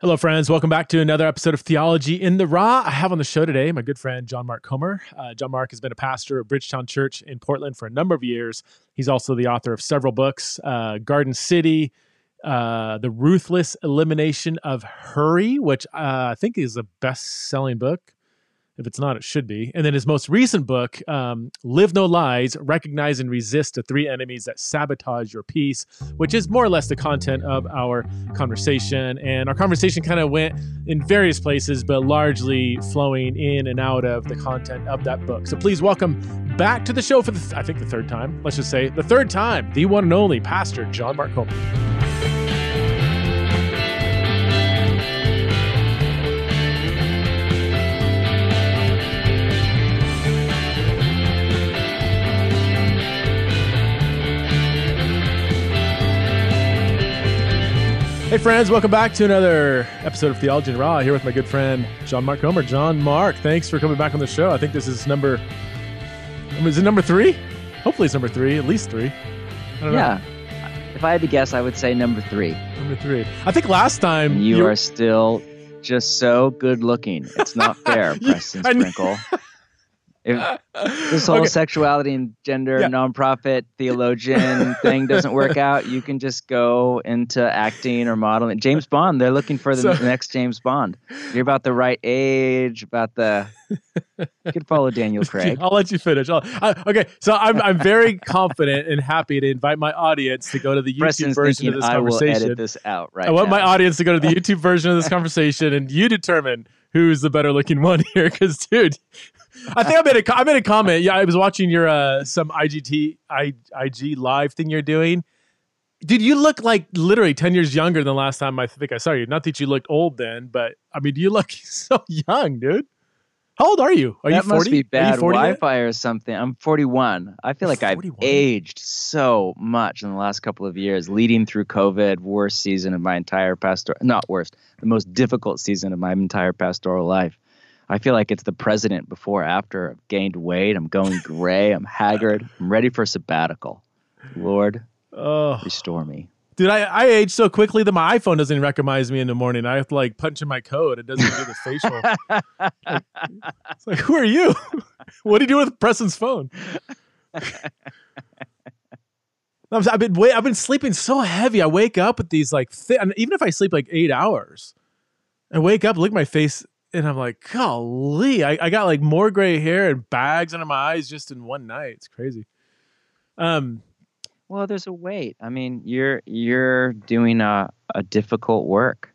Hello, friends. Welcome back to another episode of Theology in the Raw. I have on the show today my good friend John Mark Comer. Uh, John Mark has been a pastor at Bridgetown Church in Portland for a number of years. He's also the author of several books uh, Garden City, uh, The Ruthless Elimination of Hurry, which uh, I think is a best selling book. If it's not, it should be. And then his most recent book, um, Live No Lies Recognize and Resist the Three Enemies That Sabotage Your Peace, which is more or less the content of our conversation. And our conversation kind of went in various places, but largely flowing in and out of the content of that book. So please welcome back to the show for the, th- I think, the third time. Let's just say the third time, the one and only Pastor John Mark Comer. Hey, friends, welcome back to another episode of Theology in Raw. Here with my good friend John Mark Comer. John Mark, thanks for coming back on the show. I think this is number. Is it number three? Hopefully, it's number three, at least three. I don't Yeah. If I had to guess, I would say number three. Number three. I think last time And you, are still just so good looking. It's not fair, You- Preston Sprinkle. If this whole Okay. sexuality and gender Yeah. nonprofit theologian thing doesn't work out, you can just go into acting or modeling. James Bond, they're looking for the So- next James Bond. You're about the right age, about the. You could follow Daniel Craig. I'll let you finish. I'll, I, okay, so I'm I'm very confident and happy to invite my audience to go to the YouTube Preston's version of this I will conversation. edit this out right I want now. my audience to go to the YouTube version of this conversation, and you determine who's the better looking one here. Because, dude, I think I made a I made a comment. Yeah, I was watching your uh, some IGT I, IG live thing you're doing. Dude, you look like literally ten years younger than last time I think I saw you. Not that you looked old then, but I mean, you look so young, dude. How old are you? Are that you forty? must be bad 40 yet? Wi-Fi or something. I'm 41. I feel like I've aged so much in the last couple of years, leading through COVID, worst season of my entire pastoral, not worst, the most difficult season of my entire pastoral life. I feel like it's the president before, after. I've gained weight. I'm going gray. I'm haggard. I'm ready for a sabbatical. Lord, Oh, restore me. dude, I, I age so quickly that my iPhone doesn't recognize me in the morning. I have to like punch in my code. It doesn't do the facial. It's like, who are you? what do you do with Preston's phone? I've been wait, I've been sleeping so heavy. I wake up with these like thi- and even if I sleep like eight hours, I wake up, look at my face, and I'm like, golly, I, I got like more gray hair and bags under my eyes just in one night. It's crazy. Um, Well, there's a weight. I mean, you're you're doing a, a difficult work.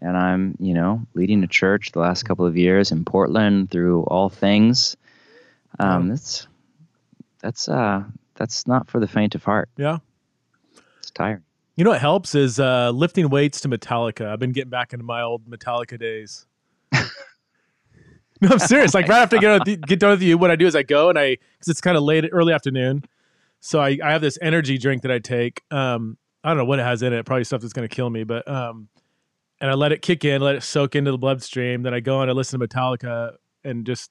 And I'm, you know, leading a church the last couple of years in Portland through all things. Um, that's that's uh that's not for the faint of heart. yeah. It's tiring. You know what helps is uh, lifting weights to Metallica. I've been getting back into my old Metallica days. no, I'm serious. Like right after I get, out- get done with you, what I do is I go and I because it's kind of late, early afternoon, so I, I have this energy drink that I take. Um, I don't know what it has in it. Probably stuff that's going to kill me, but um, and I let it kick in, let it soak into the bloodstream. Then I go and I listen to Metallica and just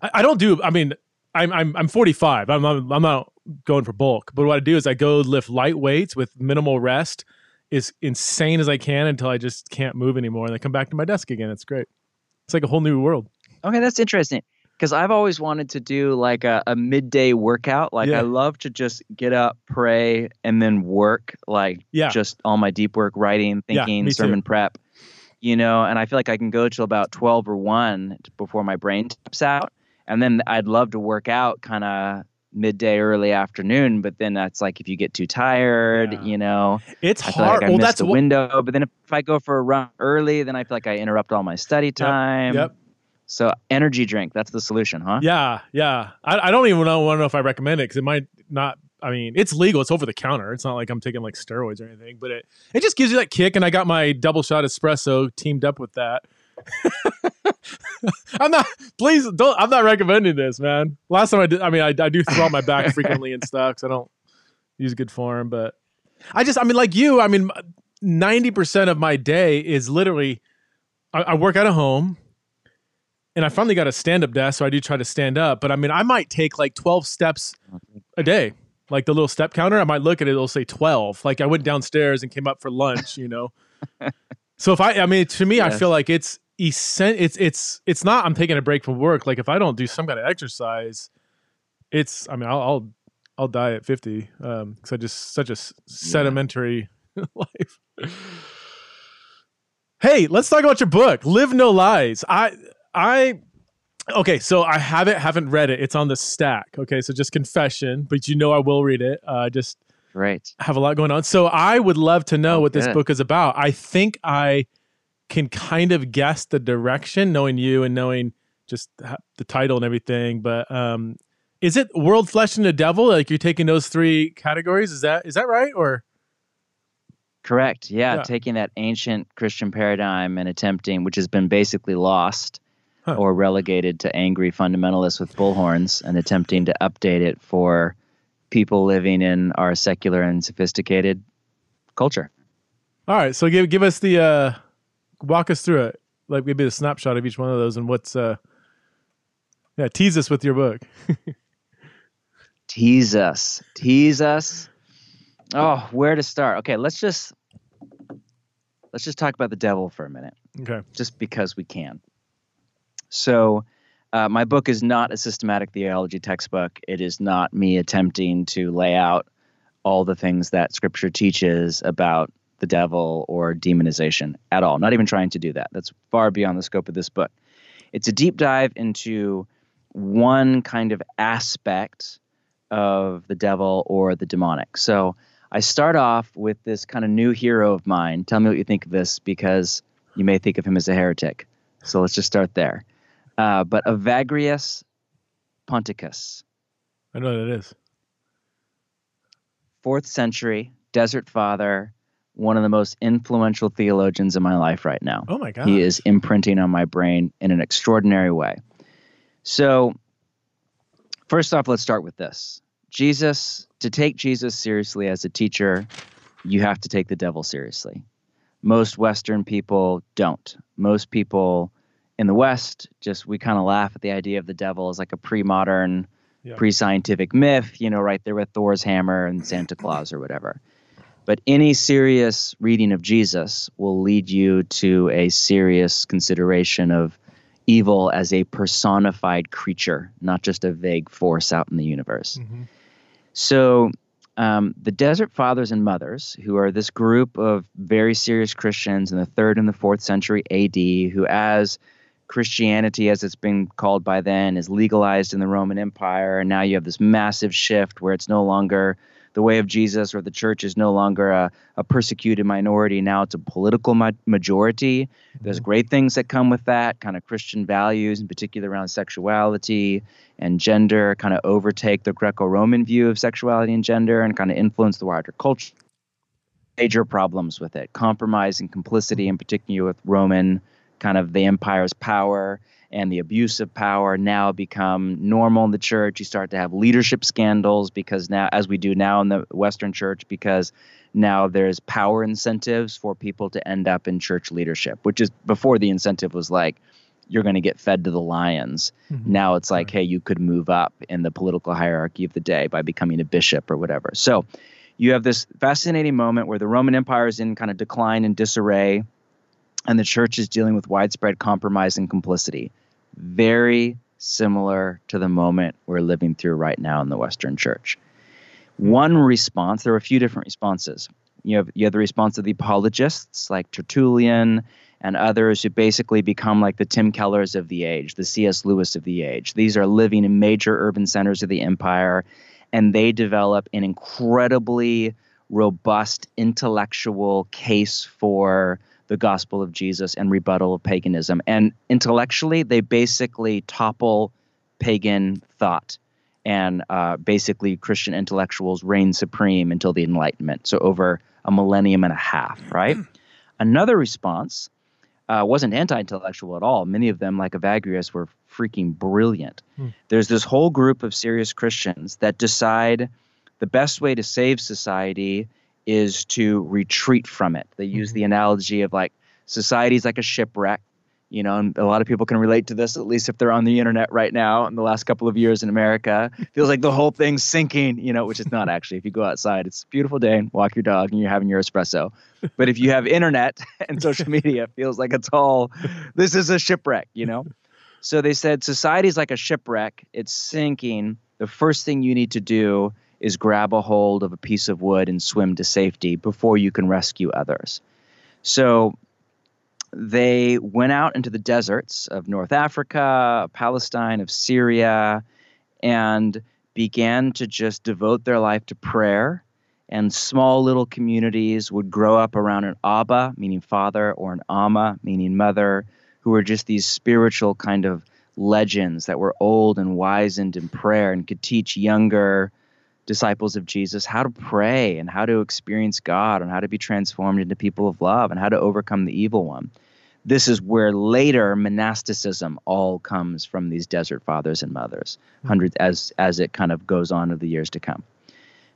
I, I don't do. I mean, I'm I'm I'm 45. I'm not, I'm not going for bulk, but what I do is I go lift light weights with minimal rest, as insane as I can until I just can't move anymore, and I come back to my desk again. It's great. It's like a whole new world. Okay, that's interesting. Because I've always wanted to do like a, a midday workout. Like Yeah. I love to just get up, pray, and then work. Like Yeah. just all my deep work, writing, Yeah, thinking, too. sermon prep. You know, and I feel like I can go till about twelve or one before my brain taps out, and then I'd love to work out kind of midday, early afternoon. But then that's like if you get too tired, Yeah. you know, It's I hard. like I well, that's the what, window. But then if, I go for a run early, then I feel like I interrupt all my study time. Yep. So energy drink, that's the solution, huh? Yeah, yeah. I, I don't even know, want to know if I recommend it because it might not. I mean, it's legal. It's over the counter. It's not like I'm taking like steroids or anything, but it it just gives you that kick. And I got my double shot espresso teamed up with that. I'm not. Please don't. I'm not recommending this, man. Last time I did. I mean, I, I do throw out my back frequently in stocks. I don't use good form, but I just. I mean, like you. I mean, ninety percent of my day is literally. I, I work out at home and I finally got a stand up desk, so I do try to stand up. But I mean, I might take like 12 steps a day, like the little step counter. I might look at it, it'll say 12. Like I went downstairs and came up for lunch, you know. So if I, I mean, to me, I feel like it's essen- It's it's it's not. I'm taking a break from work. Like if I don't do some kind of exercise, it's. I mean, I'll I'll, I'll die at 50 um, because I just such a sedimentary life. Hey, let's talk about your book, Live No Lies. I I okay, so I haven't haven't read it. It's on the stack. Okay, so just confession, but you know I will read it. Uh, just Right. have a lot going on. So I would love to know what this book is about. I think I can kind of guess the direction, knowing you and knowing just the title and everything. But um, is it world, flesh, and the devil? Like you're taking those three categories? Is that is that right? Or Correct. Yeah, Yeah. taking that ancient Christian paradigm and attempting, which has been basically lost Huh. or relegated to angry fundamentalists with bullhorns, and attempting to update it for people living in our secular and sophisticated culture. all right, so give give us the uh, walk us through it. Like maybe a snapshot of each one of those and what's uh, yeah, tease us with your book. Tease us. Tease us. Oh, where to start? Okay, let's just let's just talk about the devil for a minute. Okay, just because we can. So, uh, my book is not a systematic theology textbook. It is not me attempting to lay out all the things that Scripture teaches about the devil or demonization at all. Not even trying to do that. That's far beyond the scope of this book. It's a deep dive into one kind of aspect of the devil or the demonic. So, I start off with this kind of new hero of mine. Tell me what you think of this because you may think of him as a heretic. So let's just start there. Uh, but Evagrius Ponticus, I know what it is. fourth century desert father, one of the most influential theologians in my life right now. Oh my god, He is imprinting on my brain in an extraordinary way. So, first off, let's start with this Jesus, to take Jesus seriously as a teacher, you have to take the devil seriously. Most Western people don't. Most people in the West just, we kind of laugh at the idea of the devil as like a pre modern, Yeah. pre scientific myth, you know, right there with Thor's hammer and Santa Claus or whatever. But any serious reading of Jesus will lead you to a serious consideration of evil as a personified creature, not just a vague force out in the universe. Mhm. So, um, the Desert Fathers and Mothers, who are this group of very serious Christians in the third and the fourth century AD, who, as Christianity, as it's been called by then, is legalized in the Roman Empire, and now you have this massive shift where it's no longer the way of Jesus or the church is no longer a, a persecuted minority. Now it's a political ma- majority. There's great things that come with that, kind of Christian values, in particular around sexuality and gender, kind of overtake the Greco Roman view of sexuality and gender and kind of influence the wider culture. Major problems with it compromise and complicity, in particular with Roman, kind of the empire's power and the abuse of power now become normal in the church. You start to have leadership scandals because now, as we do now in the Western church, because now there's power incentives for people to end up in church leadership, which is before the incentive was like, you're going to get fed to the lions. Mhm. Now it's like, Right. hey, you could move up in the political hierarchy of the day by becoming a bishop or whatever. So you have this fascinating moment where the Roman Empire is in kind of decline and disarray, and the church is dealing with widespread compromise and complicity. Very similar to the moment we're living through right now in the Western church. One response, there are a few different responses. You have, you have the response of the apologists like Tertullian and others who basically become like the Tim Kellers of the age, the C.S. Lewis of the age. These are living in major urban centers of the empire, and they develop an incredibly robust intellectual case for the gospel of Jesus and rebuttal of paganism. And intellectually, they basically topple pagan thought. And uh, basically, Christian intellectuals reign supreme until the Enlightenment. So, over a millennium and a half, right? Another response uh, wasn't anti intellectual at all. Many of them, like Evagrius, were freaking brilliant. Hmm. There's this whole group of serious Christians that decide the best way to save society is to retreat from it. They use Mhm. the analogy of like society's like a shipwreck. you know, and a lot of people can relate to this, at least if they're on the internet right now in the last couple of years in America. Feels like the whole thing's sinking, you know, which is not actually. If you go outside, it's a beautiful day and walk your dog and you're having your espresso. But if you have internet and social media, it feels like it's all, this is a shipwreck, you know? So they said society is like a shipwreck, it's sinking. The first thing you need to do is grab a hold of a piece of wood and swim to safety before you can rescue others. So they went out into the deserts of North Africa, Palestine, of Syria, and began to just devote their life to prayer. And small little communities would grow up around an Abba, meaning father, or an Amma, meaning mother, who were just these spiritual kind of legends that were old and wizened in prayer and could teach younger disciples of Jesus how to pray and how to experience God and how to be transformed into people of love and how to overcome the evil one this is where later monasticism all comes from these desert fathers and mothers, hmm. hundreds as as it kind of goes on of the years to come.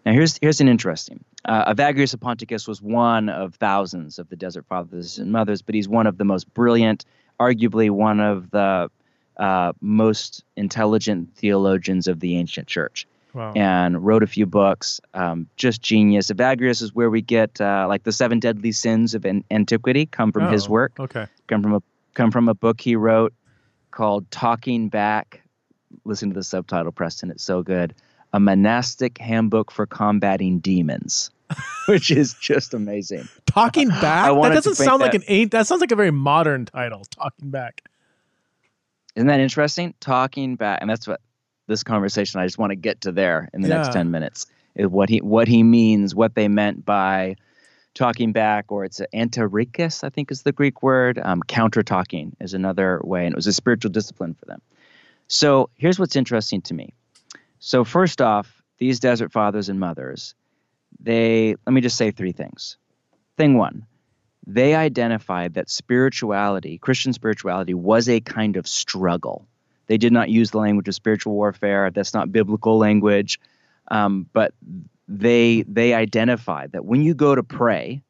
Now here's here's an interesting. Uh, Evagrius of Ponticus was one of thousands of the desert fathers and mothers, but he's one of the most brilliant, arguably one of the uh, most intelligent theologians of the ancient church wow. and wrote a few books. Um, just genius. Evagrius is where we get uh, like the seven deadly sins of an- antiquity come from oh, his work. Okay. Come from a come from a book he wrote called Talking Back. Listen to the subtitle, Preston. It's so good. A monastic handbook for combating demons. which is just amazing. Talking back. that doesn't sound that, like an ain't. That sounds like a very modern title. Talking back. Isn't that interesting? Talking back, and that's what this conversation. I just want to get to there in the yeah. next 10 minutes. What he what he means, what they meant by talking back, or it's antirrhetikos, I think is the Greek word. Um, counter talking is another way, and it was a spiritual discipline for them. So here's what's interesting to me. So first off, these desert fathers and mothers, they let me just say three things. Thing one, they identified that spirituality, Christian spirituality, was a kind of struggle. They did not use the language of spiritual warfare. That's not biblical language. Um, but they they identified that when you go to pray,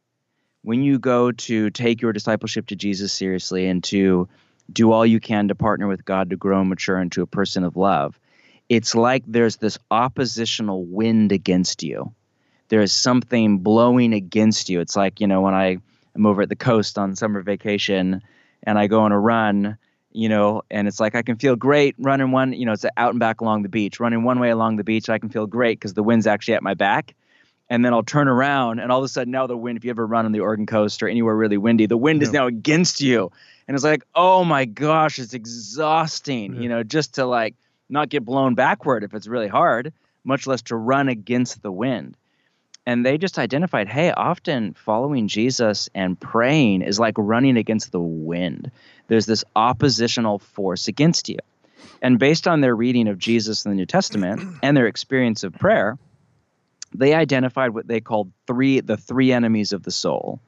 when you go to take your discipleship to Jesus seriously and to do all you can to partner with God to grow and mature into a person of love, it's like there's this oppositional wind against you. There's something blowing against you. It's like, you know, when I am over at the coast on summer vacation and I go on a run you know, and it's like I can feel great running one, you know, it's out and back along the beach, running one way along the beach. I can feel great because the wind's actually at my back. And then I'll turn around, and all of a sudden, now the wind, if you ever run on the Oregon coast or anywhere really windy, the wind yeah. is now against you. And it's like, oh my gosh, it's exhausting, yeah. you know, just to like not get blown backward if it's really hard, much less to run against the wind and they just identified hey often following jesus and praying is like running against the wind. There's this oppositional force against you. And based on their reading of jesus in the new testament and their experience of prayer they identified what they called three the three enemies of the soul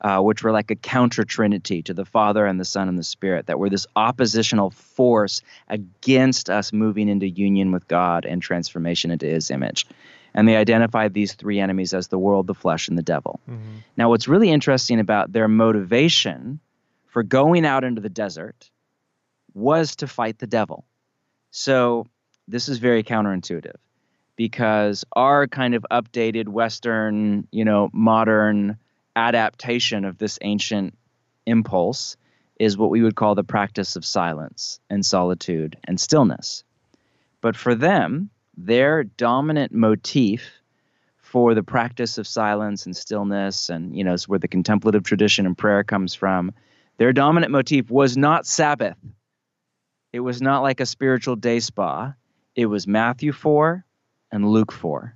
uh, which were like a counter trinity to the Father and the Son and the Spirit, that were this oppositional force against us moving into union with God and transformation into His image and they identified these three enemies as the world, the flesh, and the devil. Mm-hmm. Now, what's really interesting about their motivation for going out into the desert was to fight the devil. So, this is very counterintuitive because our kind of updated Western, you know, modern adaptation of this ancient impulse is what we would call the practice of silence and solitude and stillness. But for them, their dominant motif for the practice of silence and stillness and you know it's where the contemplative tradition and prayer comes from their dominant motif was not sabbath. It was not like a spiritual day spa. It was matthew 4 and luke 4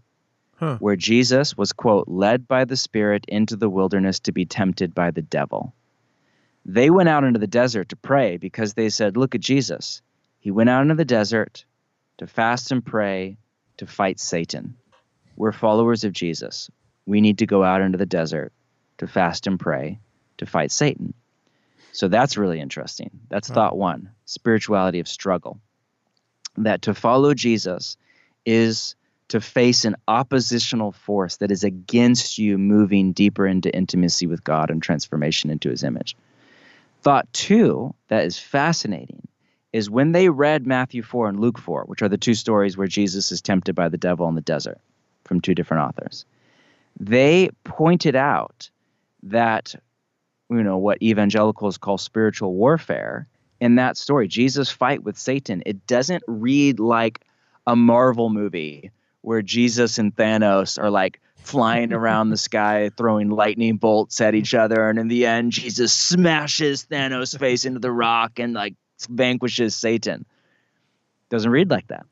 huh. where jesus was quote led by the spirit into the wilderness to be tempted by the devil. They went out into the desert to pray because they said look at jesus. He went out into the desert to fast and pray, to fight Satan. We're followers of Jesus. We need to go out into the desert to fast and pray, to fight Satan. So that's really interesting. That's hmm. thought one spirituality of struggle. That to follow Jesus is to face an oppositional force that is against you moving deeper into intimacy with God and transformation into his image. Thought two that is fascinating is when they read Matthew 4 and Luke 4, which are the two stories where Jesus is tempted by the devil in the desert from two different authors, they pointed out that, you know, what evangelicals call spiritual warfare in that story, Jesus' fight with Satan, it doesn't read like a Marvel movie where Jesus and Thanos are like flying around the sky, throwing lightning bolts at each other. And in the end, Jesus smashes Thanos' face into the rock and like vanquishes Satan. Doesn't read like that.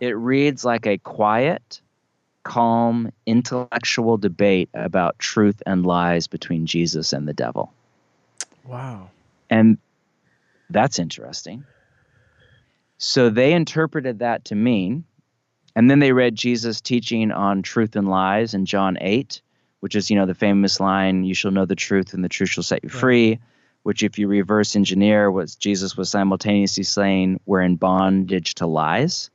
It reads like a quiet, calm, intellectual debate about truth and lies between Jesus and the devil. Wow. And that's interesting. So they interpreted that to mean, and then they read Jesus teaching on truth and lies in John 8, which is, you know, the famous line, you shall know the truth and the truth shall set you free which if you reverse engineer was Jesus was simultaneously saying we're in bondage to lies.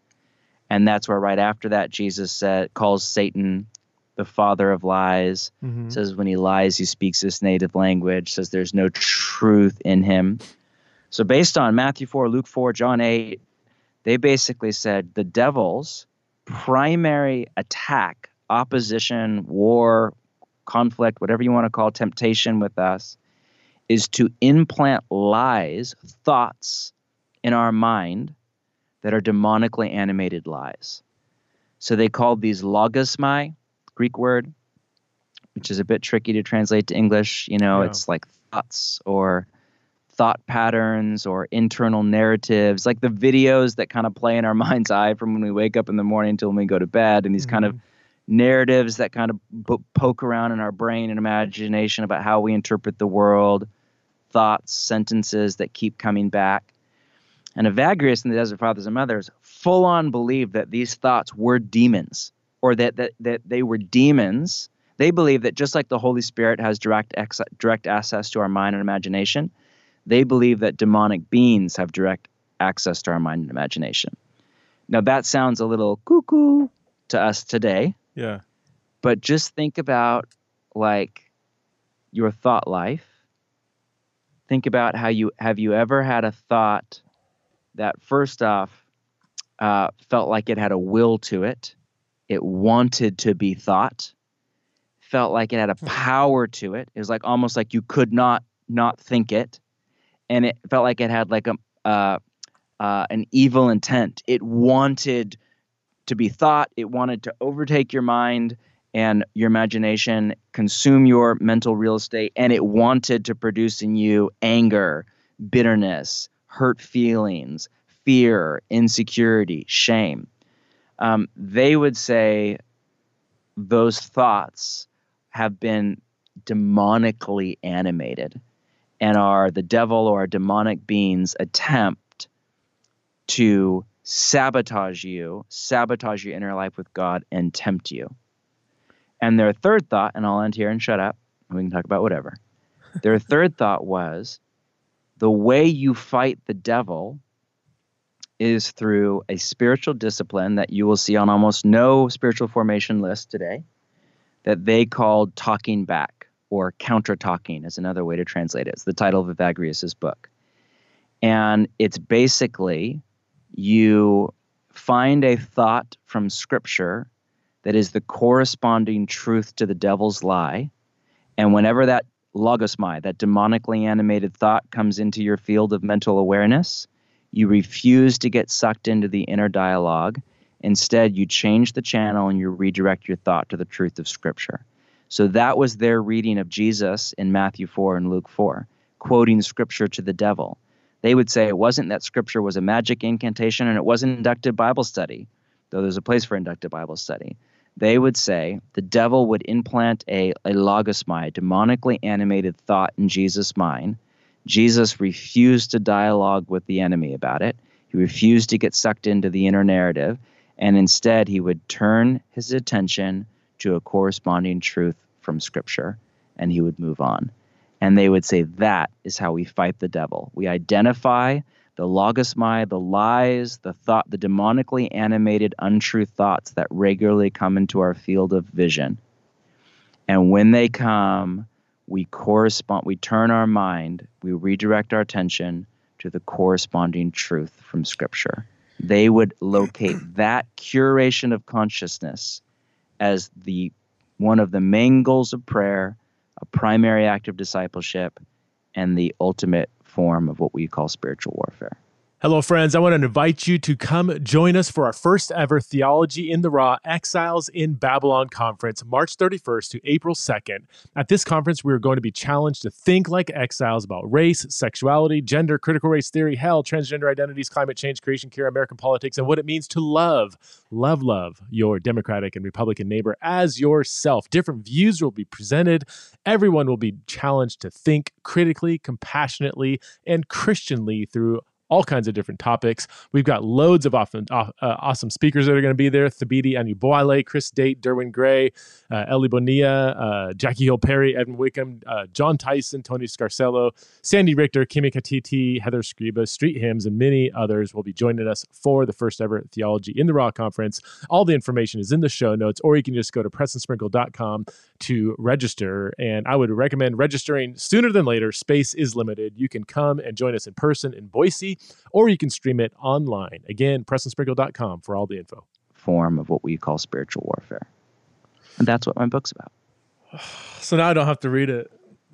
And that's where right after that Jesus said calls Satan the father of lies. Mm-hmm. Says when he lies he speaks his native language, says there's no truth in him. So based on Matthew 4, Luke 4, John 8, they basically said the devil's primary attack, opposition, war, conflict, whatever you want to call temptation with us is to implant lies, thoughts in our mind that are demonically animated lies. So they called these logismoi, Greek word, which is a bit tricky to translate to English. You know, yeah. it's like thoughts or thought patterns or internal narratives, like the videos that kind of play in our mind's eye from when we wake up in the morning until when we go to bed, and these mm-hmm. kind of mm-hmm. narratives that kind of poke around in our brain and imagination about how we interpret the world thoughts, sentences that keep coming back. And Evagrius and the Desert Fathers and Mothers full on believed that these thoughts were demons or that, that, that they were demons. They believe that just like the Holy Spirit has direct, ex- direct access to our mind and imagination, they believe that demonic beings have direct access to our mind and imagination. Now, that sounds a little cuckoo to us today. Yeah. But just think about like your thought life think about how you have you ever had a thought that first off uh, felt like it had a will to it it wanted to be thought felt like it had a hmm. power to it it was like almost like you could not not think it and it felt like it had like a uh, uh, an evil intent it wanted to be thought it wanted to overtake your mind and your imagination consume your mental real estate and it wanted to produce in you anger bitterness hurt feelings fear insecurity shame. Um, they would say those thoughts have been demonically animated and are the devil or demonic beings attempt to sabotage you sabotage your inner life with god and tempt you and their third thought, and I'll end here and shut up, and we can talk about whatever. Their third thought was the way you fight the devil is through a spiritual discipline that you will see on almost no spiritual formation list today that they called talking back or counter talking is another way to translate it. It's the title of Evagrius's book. And it's basically you find a thought from scripture that is the corresponding truth to the devil's lie. And whenever that logismoi, that demonically animated thought, comes into your field of mental awareness, you refuse to get sucked into the inner dialogue. Instead, you change the channel and you redirect your thought to the truth of Scripture. So that was their reading of Jesus in Matthew 4 and Luke 4, quoting Scripture to the devil. They would say it wasn't that Scripture was a magic incantation and it wasn't inductive Bible study, though there's a place for inductive Bible study they would say the devil would implant a, a logismoi, demonically animated thought in Jesus' mind. Jesus refused to dialogue with the enemy about it. He refused to get sucked into the inner narrative, and instead he would turn his attention to a corresponding truth from Scripture, and he would move on. And they would say that is how we fight the devil. We identify the logismoi, the lies, the thought, the demonically animated untrue thoughts that regularly come into our field of vision. And when they come, we correspond we turn our mind we redirect our attention to the corresponding truth from scripture they would locate that curation of consciousness as the one of the main goals of prayer a primary act of discipleship and the ultimate form of what we call spiritual warfare Hello, friends. I want to invite you to come join us for our first ever Theology in the Raw Exiles in Babylon conference, March 31st to April 2nd. At this conference, we are going to be challenged to think like exiles about race, sexuality, gender, critical race theory, hell, transgender identities, climate change, creation care, American politics, and what it means to love, love, love your Democratic and Republican neighbor as yourself. Different views will be presented. Everyone will be challenged to think critically, compassionately, and Christianly through all kinds of different topics. We've got loads of often, uh, awesome speakers that are going to be there. Thabiti Anyabwile, Chris Date, Derwin Gray, uh, Ellie Bonilla, uh, Jackie Hill Perry, Evan Wickham, uh, Jon Tyson, Tony Scarcello, Sandy Richter, Kimi Katiti, Heather Scriba, Street Hymns, and many others will be joining us for the first ever Theology in the Raw conference. All the information is in the show notes, or you can just go to prestonsprinkle.com to register. And I would recommend registering sooner than later. Space is limited. You can come and join us in person in Boise, or you can stream it online. Again, prestonsprinkle.com for all the info. Form of what we call spiritual warfare. And that's what my book's about. So now I don't have to read it.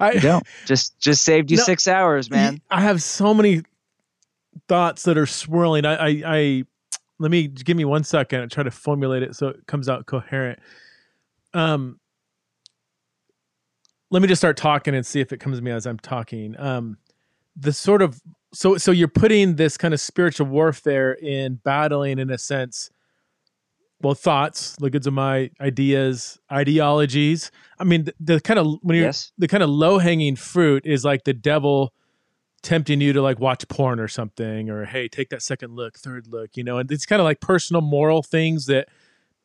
I you don't. Just just saved you no, six hours, man. I have so many thoughts that are swirling. I, I, I let me give me one second and try to formulate it so it comes out coherent. Um, let me just start talking and see if it comes to me as I'm talking. Um, the sort of so so you're putting this kind of spiritual warfare in battling in a sense well thoughts the goods of my ideas ideologies i mean the, the kind of when you're yes. the kind of low hanging fruit is like the devil tempting you to like watch porn or something or hey take that second look third look you know and it's kind of like personal moral things that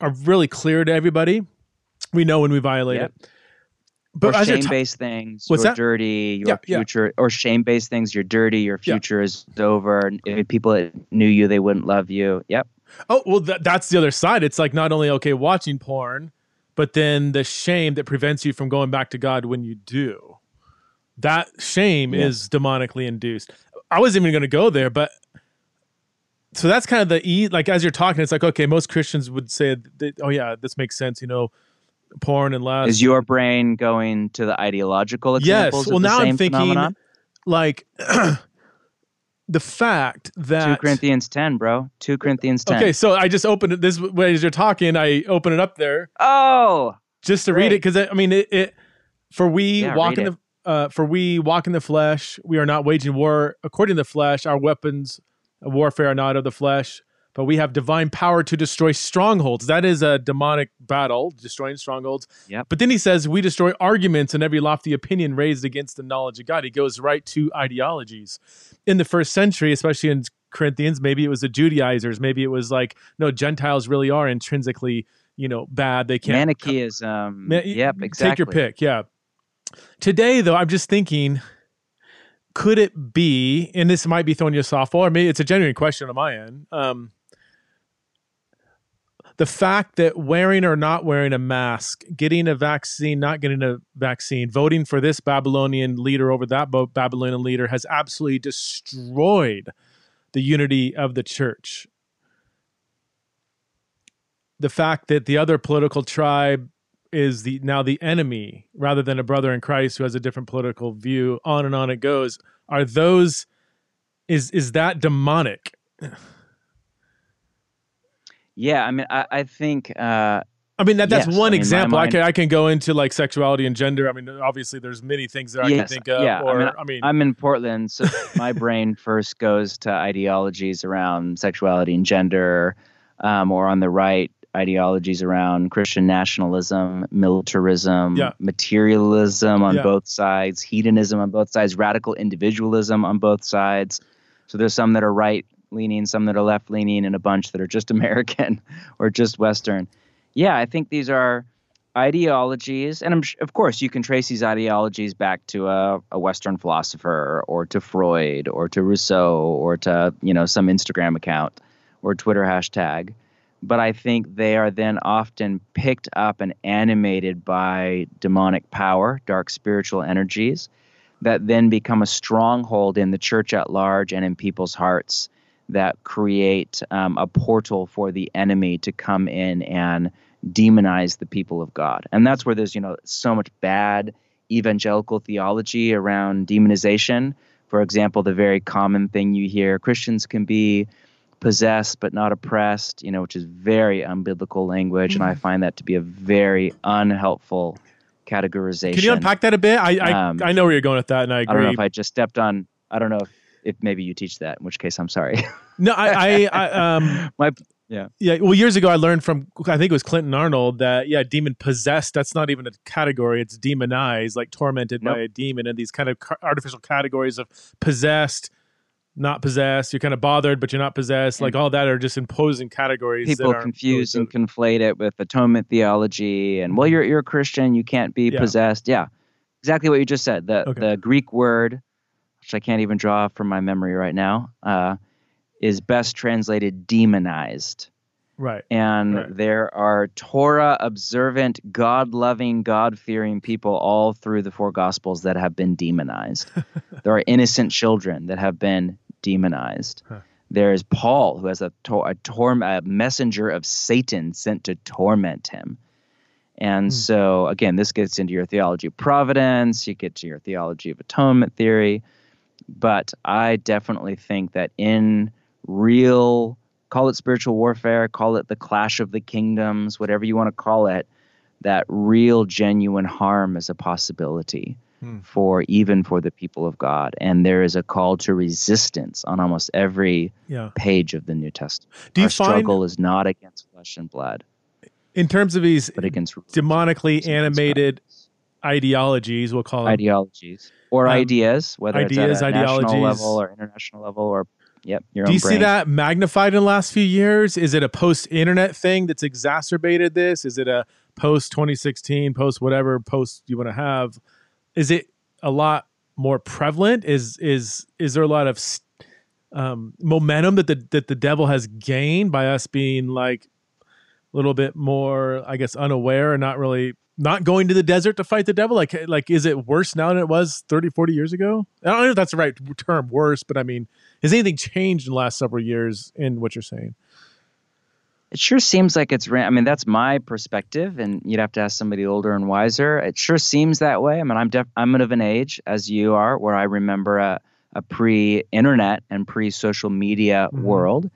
are really clear to everybody we know when we violate yep. it but or shame-based ta- things what's you're that? dirty your yeah, future yeah. or shame-based things you're dirty your future yeah. is over if people that knew you they wouldn't love you yep oh well th- that's the other side it's like not only okay watching porn but then the shame that prevents you from going back to god when you do that shame is demonically induced. I wasn't even going to go there, but so that's kind of the e like as you're talking, it's like okay, most Christians would say, that, oh yeah, this makes sense, you know, porn and lust. Is your brain going to the ideological examples? Yes. Well, now I'm thinking phenomenon? like. the fact that 2 Corinthians 10, bro. 2 Corinthians 10. Okay, so I just opened it this way as you're talking, I open it up there. Oh. Just to great. read it cuz I mean it, it for we yeah, walk in the uh, for we walk in the flesh, we are not waging war according to the flesh. Our weapons of warfare are not of the flesh, but we have divine power to destroy strongholds. That is a demonic battle, destroying strongholds. Yep. But then he says, we destroy arguments and every lofty opinion raised against the knowledge of God. He goes right to ideologies. In the first century, especially in Corinthians, maybe it was the Judaizers. Maybe it was like, no, Gentiles really are intrinsically, you know, bad. They can't. Manichaeism. Ma- yep, exactly. Take your pick. Yeah. Today, though, I'm just thinking, could it be, and this might be throwing you a softball, or maybe it's a genuine question on my end. Um, the fact that wearing or not wearing a mask, getting a vaccine, not getting a vaccine, voting for this Babylonian leader over that Babylonian leader has absolutely destroyed the unity of the church. The fact that the other political tribe is the now the enemy rather than a brother in Christ who has a different political view. On and on it goes. Are those is is that demonic? Yeah, I mean, I, I think. Uh, I mean that that's yes, one I mean, example. Mind, I can I can go into like sexuality and gender. I mean, obviously there's many things that I can think of. Yeah, or, I mean, I mean, I'm in Portland, so my brain first goes to ideologies around sexuality and gender, um, or on the right, ideologies around Christian nationalism, militarism, yeah. materialism on yeah. both sides, hedonism on both sides, radical individualism on both sides. So there's some that are right leaning, some that are left leaning, and a bunch that are just American or just Western. Yeah, I think these are ideologies, and I'm, of course you can trace these ideologies back to a, a Western philosopher or to Freud or to Rousseau or to you know some Instagram account or Twitter hashtag but I think they are then often picked up and animated by demonic power, dark spiritual energies, that then become a stronghold in the church at large and in people's hearts that create um, a portal for the enemy to come in and demonize the people of God. And that's where there's, you know, so much bad evangelical theology around demonization. For example, the very common thing you hear Christians can be possessed but not oppressed, you know, which is very unbiblical language. Mm-hmm. And I mm. find that to be a very unhelpful categorization. Can you unpack that a bit? I I, um, I know where you're going with that, and I agree. I don't know if I just stepped on. I don't know if, if maybe you teach that, in which case I'm sorry. no, I, I, I um my yeah yeah. Well, years ago I learned from I think it was Clinton Arnold that yeah, demon possessed. That's not even a category. It's demonized, like tormented nope. by a demon, and these kind of artificial categories of possessed not possessed. You're kind of bothered, but you're not possessed. Like all that are just imposing categories. People confuse and conflate it with atonement theology, and well, you're you're a Christian, you can't be yeah. possessed. Yeah, exactly what you just said. The okay. the Greek word, which I can't even draw from my memory right now, uh, is best translated demonized. Right. And right. there are Torah observant, God loving, God fearing people all through the four Gospels that have been demonized. there are innocent children that have been demonized. Huh. There's Paul, who has a, tor- a, tor- a messenger of Satan sent to torment him. And hmm. so, again, this gets into your theology of providence, you get to your theology of atonement theory. But I definitely think that in real, call it spiritual warfare, call it the clash of the kingdoms, whatever you want to call it, that real, genuine harm is a possibility. Hmm. for even for the people of God. And there is a call to resistance on almost every yeah. page of the New Testament. Do you Our find, struggle is not against flesh and blood. In terms of these but against demonically animated ideologies, we'll call them ideologies or um, ideas, whether ideas, it's at a national level or international level or Yep. your Do you brain. see that magnified in the last few years? Is it a post internet thing that's exacerbated this? Is it a post 2016, post whatever post you want to have? is it a lot more prevalent? Is is is there a lot of um, momentum that the that the devil has gained by us being like a little bit more, I guess, unaware and not really not going to the desert to fight the devil? Like like is it worse now than it was 30, 40 years ago? I don't know if that's the right term, worse, but I mean, has anything changed in the last several years in what you're saying? it sure seems like it's I mean that's my perspective and you'd have to ask somebody older and wiser it sure seems that way I mean I'm def- I'm of an age as you are where I remember a, a pre-internet and pre-social media mm-hmm. world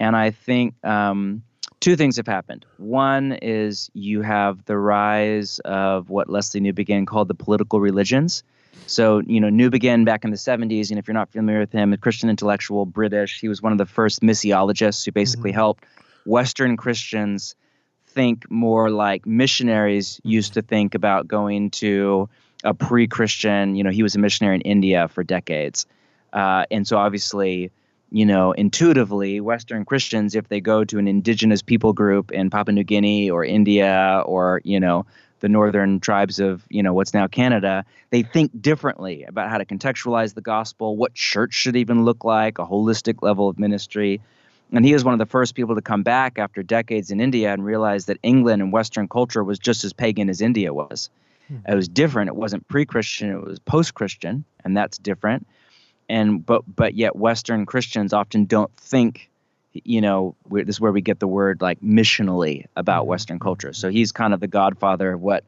and I think um, two things have happened one is you have the rise of what Lesslie Newbigin called the political religions so, you know, Newbigin back in the 70s, and if you're not familiar with him, a Christian intellectual, British, he was one of the first missiologists who basically mm-hmm. helped Western Christians think more like missionaries used to think about going to a pre-Christian. You know, he was a missionary in India for decades, uh, and so obviously, you know, intuitively, Western Christians, if they go to an indigenous people group in Papua New Guinea or India or you know the northern tribes of you know what's now Canada, they think differently about how to contextualize the gospel, what church should even look like, a holistic level of ministry. And he was one of the first people to come back after decades in India and realize that England and Western culture was just as pagan as India was. Hmm. It was different. It wasn't pre-Christian. It was post-Christian, and that's different. And but but yet Western Christians often don't think, you know, this is where we get the word like missionally about hmm. Western culture. So he's kind of the godfather of what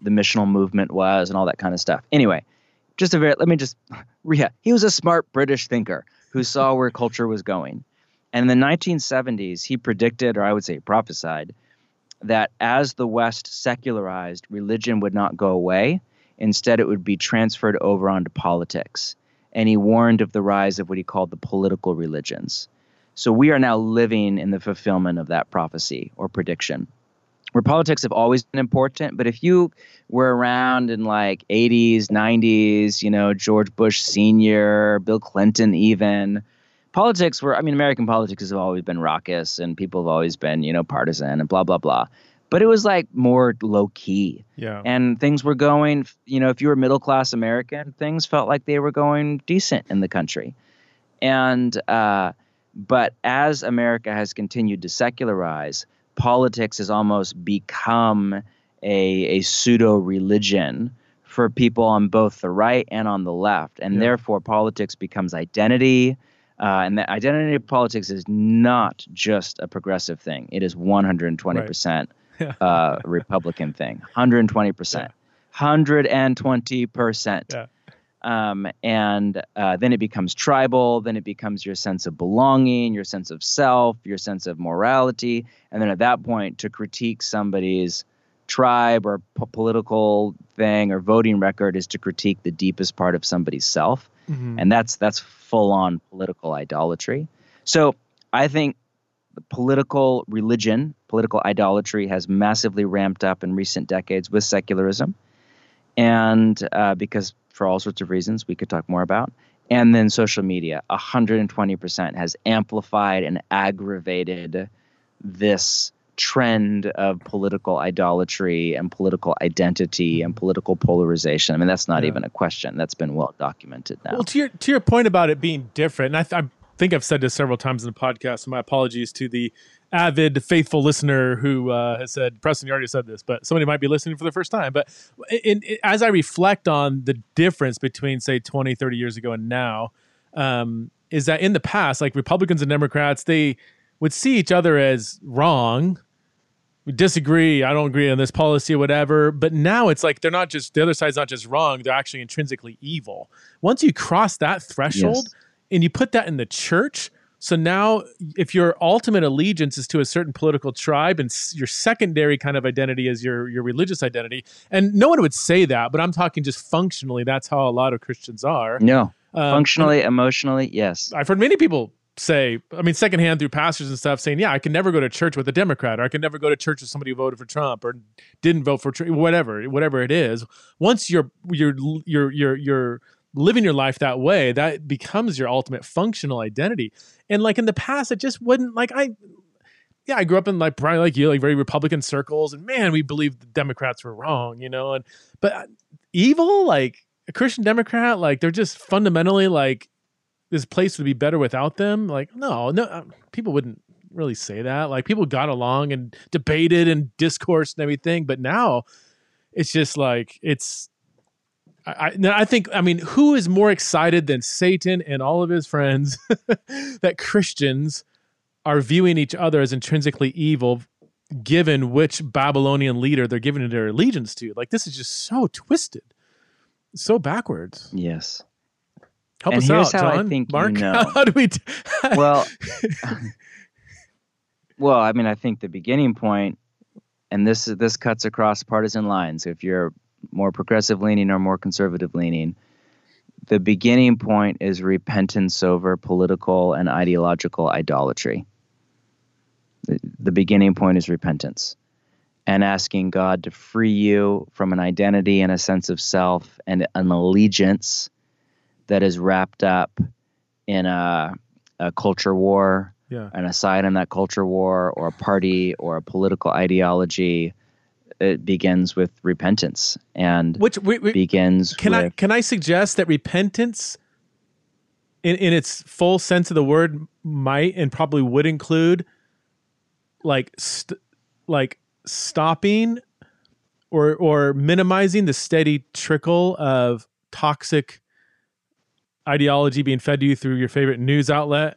the missional movement was and all that kind of stuff. Anyway, just a very let me just yeah, he was a smart British thinker who saw where culture was going and in the 1970s, he predicted, or I would say prophesied, that as the West secularized, religion would not go away. Instead, it would be transferred over onto politics. And he warned of the rise of what he called the political religions. So we are now living in the fulfillment of that prophecy or prediction. Where politics have always been important, but if you were around in like 80s, 90s, you know, George Bush Sr., Bill Clinton, even, politics were, I mean, American politics has always been raucous and people have always been, you know, partisan and blah, blah, blah. But it was like more low key. Yeah. And things were going, you know, if you were middle class American, things felt like they were going decent in the country. And uh, But as America has continued to secularize, politics has almost become a, a pseudo religion for people on both the right and on the left. And Yeah. therefore, politics becomes identity. Uh, and the identity of politics is not just a progressive thing, it is 120% Yeah. Uh, Republican thing. 120%. 120%. Yeah. Um, and uh, then it becomes tribal. Then it becomes your sense of belonging, your sense of self, your sense of morality. And then at that point, to critique somebody's tribe or po- political thing or voting record is to critique the deepest part of somebody's self Mhm. and that's that's full on political idolatry. So I think political religion, political idolatry, has massively ramped up in recent decades with secularism, and uh, because for all sorts of reasons we could talk more about. And then social media, 120% has amplified and aggravated this trend of political idolatry and political identity and political polarization. I mean, that's not Yeah. even a question. That's been well documented now. Well, to your to your point about it being different, and I, th- I think I've said this several times in the podcast. So my apologies to the avid, faithful listener who uh, has said, "Preston, you already said this," but somebody might be listening for the first time. But in, in, as I reflect on the difference between, say, 20, 30 years ago and now, um, is that in the past, like Republicans and Democrats, they would see each other as wrong. We disagree. I don't agree on this policy or whatever. But now it's like they're not just the other side's not just wrong; they're actually intrinsically evil. Once you cross that threshold Yes. And you put that in the church, so now if your ultimate allegiance is to a certain political tribe and your secondary kind of identity is your your religious identity, and no one would say that, but I'm talking just functionally. That's how a lot of Christians are. No, Um, functionally, emotionally, yes. I've heard many people say, I mean, secondhand through pastors and stuff, saying, "Yeah, I can never go to church with a Democrat, or I can never go to church with somebody who voted for Trump or didn't vote for Trump, whatever, whatever it is." Once you're you're you're you're you're living your life that way, that becomes your ultimate functional identity. And like in the past, it just wouldn't like I. Yeah, I grew up in like probably like you, like very Republican circles, and man, we believed the Democrats were wrong, you know. And but uh, evil, like a Christian Democrat, like they're just fundamentally like this place would be better without them. Like, no, no, uh, people wouldn't really say that. Like, people got along and debated and discoursed and everything, but now it's just like it's. I, I, think I mean who is more excited than Satan and all of his friends that Christians are viewing each other as intrinsically evil given which Babylonian leader they're giving their allegiance to like this is just so twisted so backwards Yes. Help And us out, how I John. think you Mark. know. How do we? d- Well, well, I mean, I think the beginning point, and this is this cuts across partisan lines. If you're more progressive leaning or more conservative leaning, the beginning point is repentance over political and ideological idolatry. The, the beginning point is repentance and asking God to free you from an identity and a sense of self and an allegiance that is wrapped up in a, a culture war, yeah. an aside in that culture war, or a party or a political ideology. It begins with repentance and Which we, we, begins can I can I suggest that repentance, in in its full sense of the word, might and probably would include, like st- like stopping, or or minimizing the steady trickle of toxic ideology being fed to you through your favorite news outlet,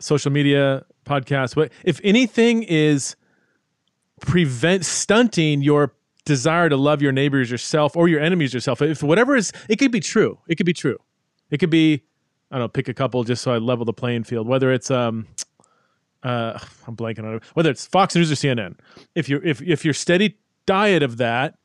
social media, podcast. What if anything is prevent stunting your desire to love your neighbors yourself or your enemies yourself. If whatever is, it could be true. It could be true. It could be, I don't know, pick a couple just so I level the playing field. Whether it's, um, uh, I'm blanking on it. Whether it's Fox News or CNN. If you if if your steady diet of that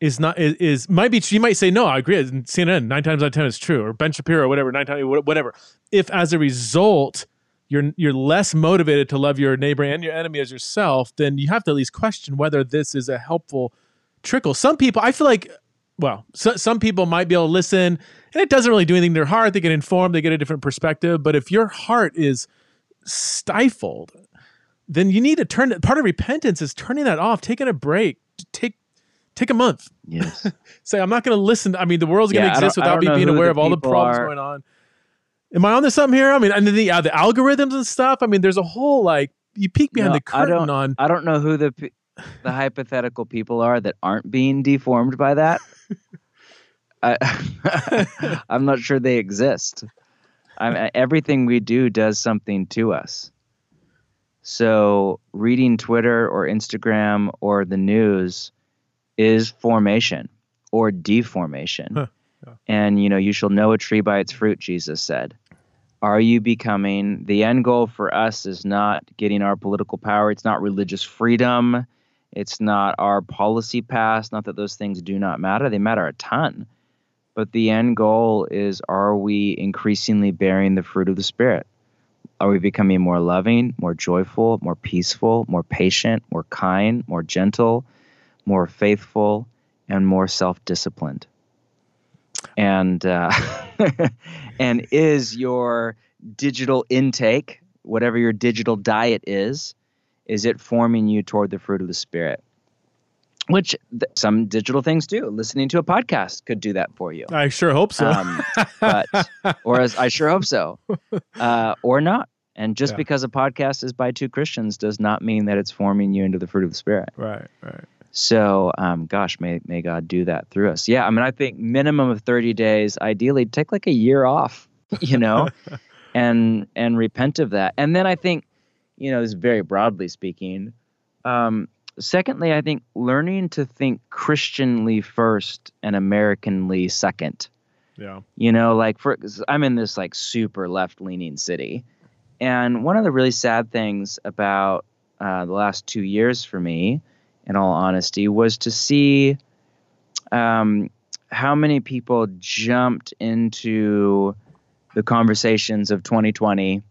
is not is, is might be you might say no I agree CNN nine times out of ten is true or Ben Shapiro or whatever nine times whatever if as a result you're you're less motivated to love your neighbor and your enemy as yourself then you have to at least question whether this is a helpful trickle some people I feel like well so, some people might be able to listen and it doesn't really do anything to their heart they get informed they get a different perspective but if your heart is stifled then you need to turn part of repentance is turning that off taking a break take take a month yes. say I'm not going to listen. I mean, the world's going to exist without me being aware of all the problems are. going on. Am I on to something here? I mean, and then the, uh, the algorithms and stuff. I mean, there's a whole like you peek behind No, the curtain I don't, on. I don't know who the the hypothetical people are that aren't being deformed by that. I, I'm not sure they exist. I mean, everything we do does something to us. So reading Twitter or Instagram or the news is formation or deformation. Huh, And you know, you shall know a tree by its fruit, Jesus said. Are you becoming the end goal for us is not getting our political power, it's not religious freedom, it's not our policy pass, not that those things do not matter, they matter a ton. But the end goal is are we increasingly bearing the fruit of the Spirit? Are we becoming more loving, more joyful, more peaceful, more patient, more kind, more gentle, more faithful, and more self disciplined? And uh, and is your digital intake, whatever your digital diet is, is it forming you toward the fruit of the Spirit? Which th- some digital things do. Listening to a podcast could do that for you. I sure hope so. Um, but or as I sure hope so, uh, or not. And just Yeah. because a podcast is by two Christians does not mean that it's forming you into the fruit of the Spirit. right, right. So, um, gosh, may may God do that through us. Yeah, I mean, I think minimum of thirty days. Ideally, take like a year off, you know, and and repent of that. And then I think, you know, this is very broadly speaking. Um, secondly, I think learning to think Christianly first and Americanly second Yeah. you know like for i'm in this like super left leaning city and one of the really sad things about uh, the last two years for me in all honesty was to see um, how many people jumped into the conversations of 2020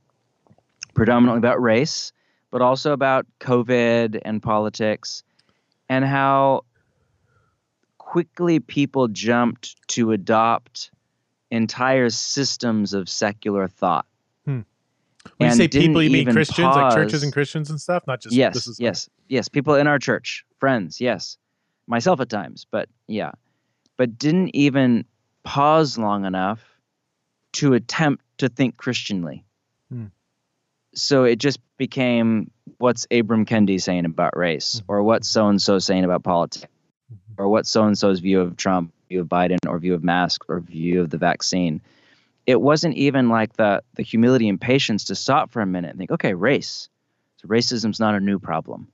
predominantly about race but also about covid and politics and how quickly people jumped to adopt entire systems of secular thought. When you say people, you mean Christians, like churches and Christians and stuff, not just yes, This is, yes, yes. People in our church, friends, yes, myself at times, but yeah, but didn't even pause long enough to attempt to think Christianly. Hmm. So it just became what's Ibram Kendi saying about race, Mhm. or what's so and so saying about politics, Mhm. or what so and so's view of Trump, view of Biden, or view of masks, or view of the vaccine. It wasn't even like the the humility and patience to stop for a minute and think, okay, race. So racism's not a new problem,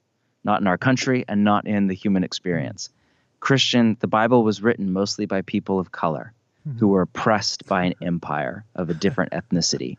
not in our country and not in the human experience. Christian, the Bible was written mostly by people of color who were oppressed by an empire of a different ethnicity.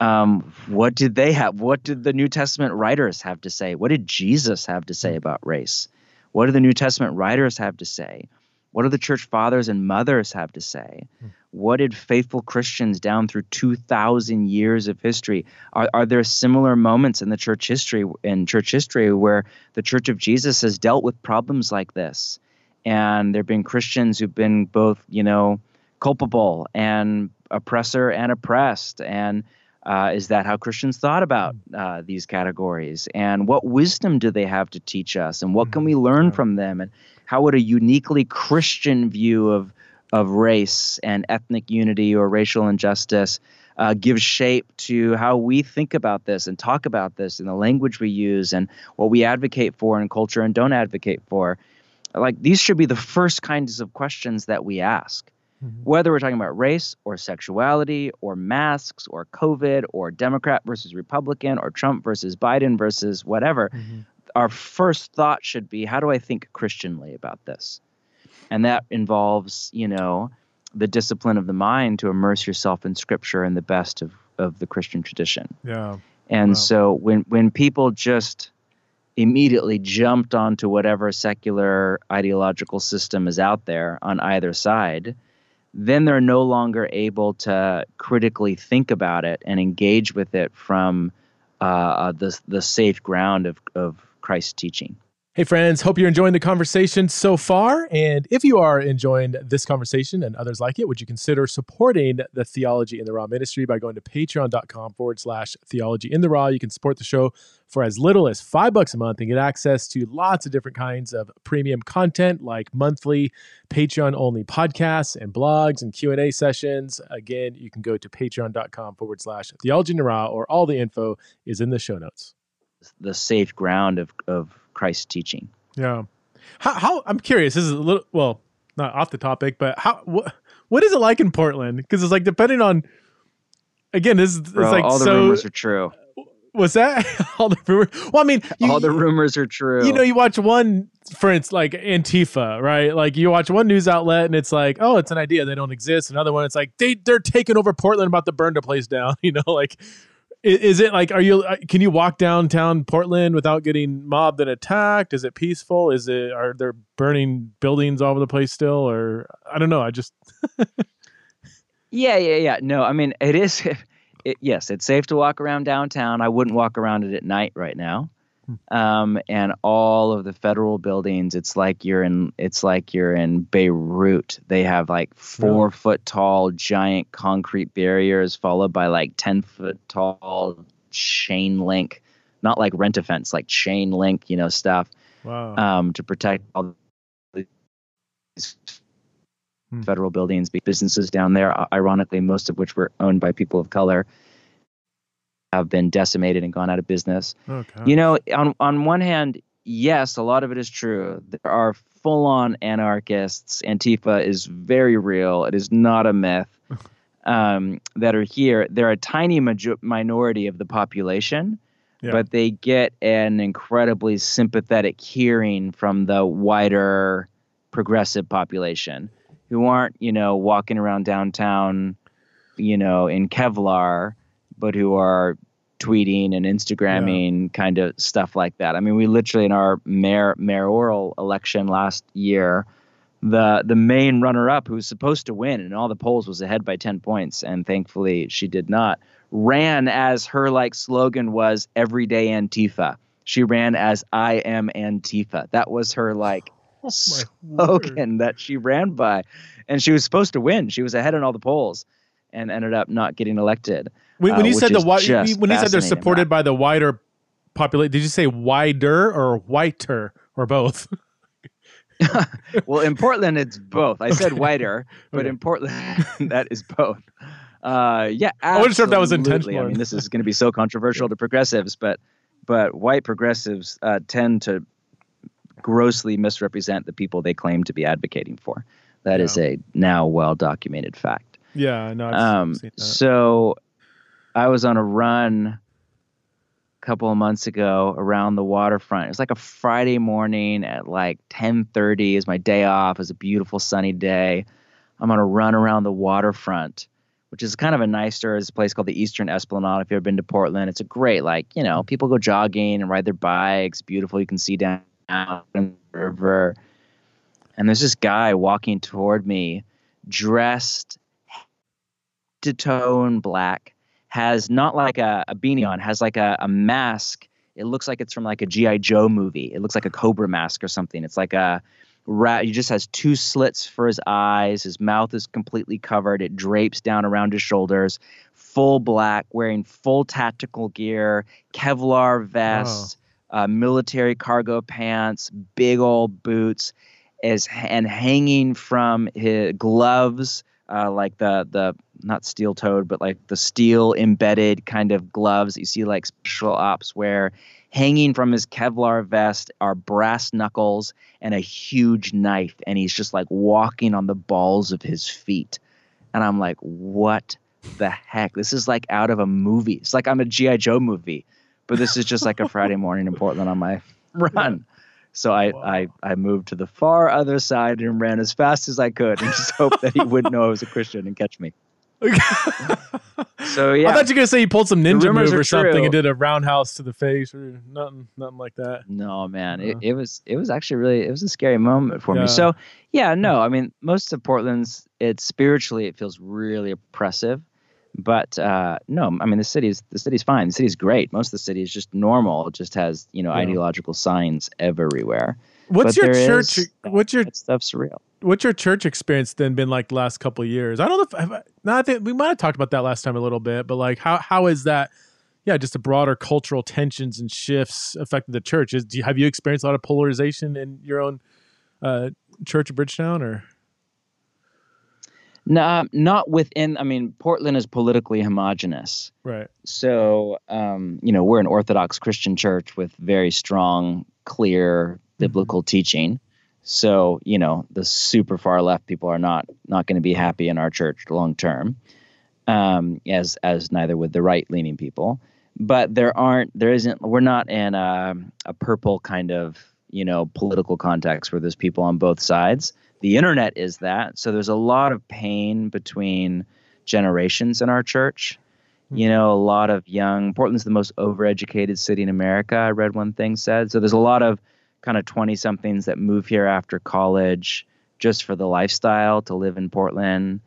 Um, what did they have? What did the New Testament writers have to say? What did Jesus have to say about race? What do the New Testament writers have to say? What do the church fathers and mothers have to say? What did faithful Christians down through 2,000 years of history? Are, are there similar moments in the church history in church history where the Church of Jesus has dealt with problems like this? And there have been Christians who've been both, you know, culpable and oppressor and oppressed. And uh, is that how Christians thought about uh, these categories? And what wisdom do they have to teach us? And what can we learn Yeah. from them? And how would a uniquely Christian view of of race and ethnic unity or racial injustice uh, give shape to how we think about this and talk about this and the language we use and what we advocate for in culture and don't advocate for? Like these should be the first kinds of questions that we ask Mhm. whether we're talking about race or sexuality or masks or COVID or Democrat versus Republican or Trump versus Biden versus whatever, Mhm. our first thought should be how do I think Christianly about this? And that involves, you know, the discipline of the mind to immerse yourself in scripture and the best of, of the Christian tradition. Yeah. And Wow. so when when people just immediately jumped onto whatever secular ideological system is out there on either side, then they're no longer able to critically think about it and engage with it from uh, the the safe ground of of Christ's teaching. Hey, friends, hope you're enjoying the conversation so far. And if you are enjoying this conversation and others like it, would you consider supporting the Theology in the Raw ministry by going to patreon.com forward slash theology in the raw? You can support the show for as little as five bucks a month and get access to lots of different kinds of premium content like monthly Patreon only podcasts and blogs and Q&A sessions. Again, you can go to patreon.com forward slash theology in the raw or all the info is in the show notes. The safe ground of, of Christ's teaching. Yeah. How, how I'm curious. This is a little well, not off the topic, but how what what is it like in Portland? Because it's like depending on. Again, this is Bro, like all the so. rumors are true. Was that all the rumors? Well, I mean, you, all the rumors are true. You know, you watch one, for instance, like Antifa, right? Like you watch one news outlet, and it's like, oh, it's an idea. They don't exist. Another one, it's like they they're taking over Portland, about to burn the place down. You know, like is it like are you uh, can you walk downtown portland without getting mobbed and attacked? Is it peaceful? Is it are there burning buildings all over the place still? Or i don't know i just yeah yeah yeah. No i mean it is it, yes it's safe to walk around downtown. I wouldn't walk around it at night right now. Um, and all of the federal buildings it's like you're in it's like you're in beirut they have like four really? foot tall giant concrete barriers followed by like 10 foot tall chain link not like rent a fence like chain link you know stuff wow. um, to protect all these hmm. federal buildings businesses down there ironically most of which were owned by people of color have been decimated and gone out of business. Okay. You know, on on one hand, yes, a lot of it is true. There are full-on anarchists. Antifa is very real. It is not a myth. Um, that are here. They're a tiny major- minority of the population, yeah. but they get an incredibly sympathetic hearing from the wider progressive population who aren't, you know, walking around downtown, you know, in Kevlar but who are tweeting and Instagramming yeah. kind of stuff like that. I mean, we literally in our mayor mayoral election last year, the the main runner up who was supposed to win and all the polls was ahead by 10 points and thankfully she did not ran as her like slogan was everyday antifa. She ran as i am antifa. That was her like oh slogan that she ran by and she was supposed to win. She was ahead in all the polls and ended up not getting elected when, when uh, you said the when you said they're supported by the wider population, did you say wider or whiter or both? well, in Portland, it's both. I said wider, but okay. in Portland, that is both. Uh, yeah, absolutely. I wasn't sure if that was intentional. I mean, this is going to be so controversial to progressives, but but white progressives uh, tend to grossly misrepresent the people they claim to be advocating for. That yeah. is a now well documented fact. Yeah, no. Um, so I was on a run a couple of months ago around the waterfront. It was like a Friday morning at like 10:30 is my day off. It was a beautiful sunny day. I'm on a run around the waterfront, which is kind of a nicer. It's a place called the Eastbank Esplanade. If you've ever been to Portland, it's a great like you know people go jogging and ride their bikes. Beautiful. You can see down the river. And there's this guy walking toward me, dressed to toe in black has not like a, a beanie on, has like a, a mask. It looks like it's from like a G.I. Joe movie. It looks like a Cobra mask or something. It's like a rat. He just has two slits for his eyes. His mouth is completely covered. It drapes down around his shoulders. Full black, wearing full tactical gear, Kevlar vest, uh, military cargo pants, big old boots, is and hanging from his gloves, uh, like the the not steel toed, but like the steel embedded kind of gloves that you see like special ops wear. Hanging from his Kevlar vest are brass knuckles and a huge knife, and he's just like walking on the balls of his feet. And I'm like, what the heck? This is like out of a movie. It's like I'm a G.I. Joe movie, but this is just like a Friday morning in Portland on my run. So I, wow. I, I moved to the far other side and ran as fast as I could and just hoped that he wouldn't know I was a Christian and catch me. so yeah, I thought you were gonna say you pulled some ninja move or something true. and did a roundhouse to the face or nothing, nothing like that. No, man, uh, it, it was it was actually really it was a scary moment for yeah. me. So yeah, no, I mean most of Portland's it's spiritually it feels really oppressive. But uh, no, I mean the city's the city's fine. The city's great. Most of the city is just normal. It just has you know Yeah. ideological signs everywhere. What's But your church? is- What's your stuff's real. what's your church experience then been like the last couple of years? I don't know if have I, no, I think we might have talked about that last time a little bit, but like how how is that? Yeah, just the broader cultural tensions and shifts affected the church. Is do you, have you experienced a lot of polarization in your own uh, church of Bridgetown or? No, not within. I mean, Portland is politically homogenous. Right. So, um, you know, we're an Orthodox Christian church with very strong, clear biblical teaching. So, you know, the super far left people are not not going to be happy in our church long term, um, as as neither would the right leaning people. But there aren't, there isn't, we're not in a, a purple kind of, you know, political context where there's people on both sides. The internet is that. So there's a lot of pain between generations in our church. You know, a lot of young, Portland's the most overeducated city in America, I read one thing said. So there's a lot of kind of 20 somethings that move here after college just for the lifestyle to live in Portland.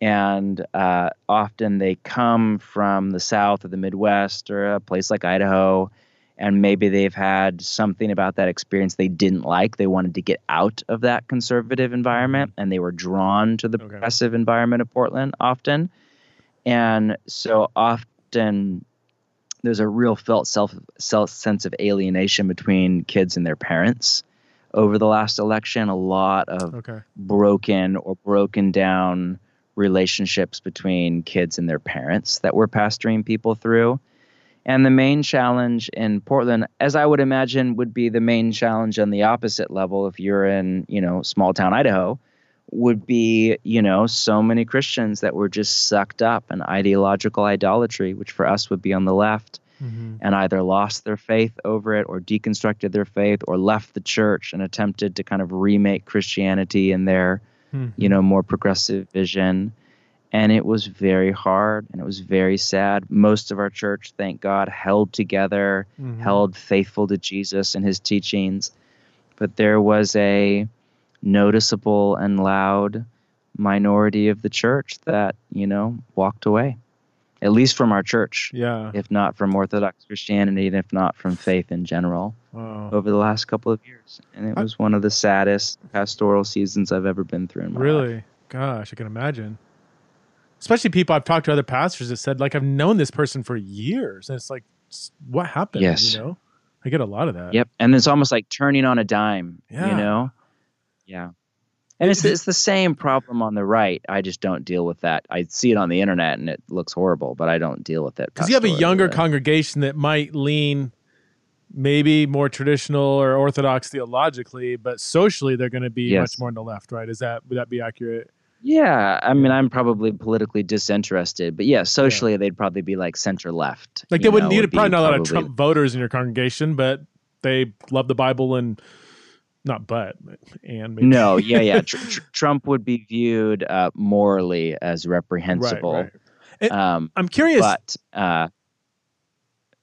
And uh, often they come from the South or the Midwest or a place like Idaho. And maybe they've had something about that experience they didn't like. They wanted to get out of that conservative environment mm-hmm. and they were drawn to the Okay. progressive environment of Portland often. And so often there's a real felt self, self sense of alienation between kids and their parents over the last election. A lot of Okay. broken or broken down relationships between kids and their parents that we're pastoring people through. And the main challenge in Portland, as I would imagine, would be the main challenge on the opposite level if you're in, you know, small town Idaho, would be, you know, so many Christians that were just sucked up in ideological idolatry, which for us would be on the left Mm-hmm. and either lost their faith over it or deconstructed their faith or left the church and attempted to kind of remake Christianity in their, you know, more progressive vision. And it was very hard and it was very sad. Most of our church, thank God, held together, Mhm. held faithful to Jesus and his teachings. But there was a noticeable and loud minority of the church that, you know, walked away, at least from our church Yeah. if not from Orthodox Christianity, and if not from faith in general, Wow. over the last couple of years. And it I- was one of the saddest pastoral seasons I've ever been through in my life. Really? Gosh, I can imagine. Especially people I've talked to other pastors that said, like, I've known this person for years. And it's like, what happened? Yes. You know? I get a lot of that. Yep. And it's almost like turning on a dime, Yeah. you know? Yeah. And it's, it's the same problem on the right. I just don't deal with that. I see it on the internet and it looks horrible, but I don't deal with it. Because you have a younger congregation that might lean maybe more traditional or orthodox theologically, but socially they're going to be Yes. much more on the left, right? Is that would that be accurate? Yeah. I mean, I'm probably politically disinterested, but yeah, socially, they'd probably be like center left. Like they wouldn't know, need would probably not a lot of Trump voters in your congregation, but they love the Bible and not but and maybe. No, yeah, yeah. Tr- tr- Trump would be viewed uh, morally as reprehensible. Right, right. Um, I'm curious. but uh,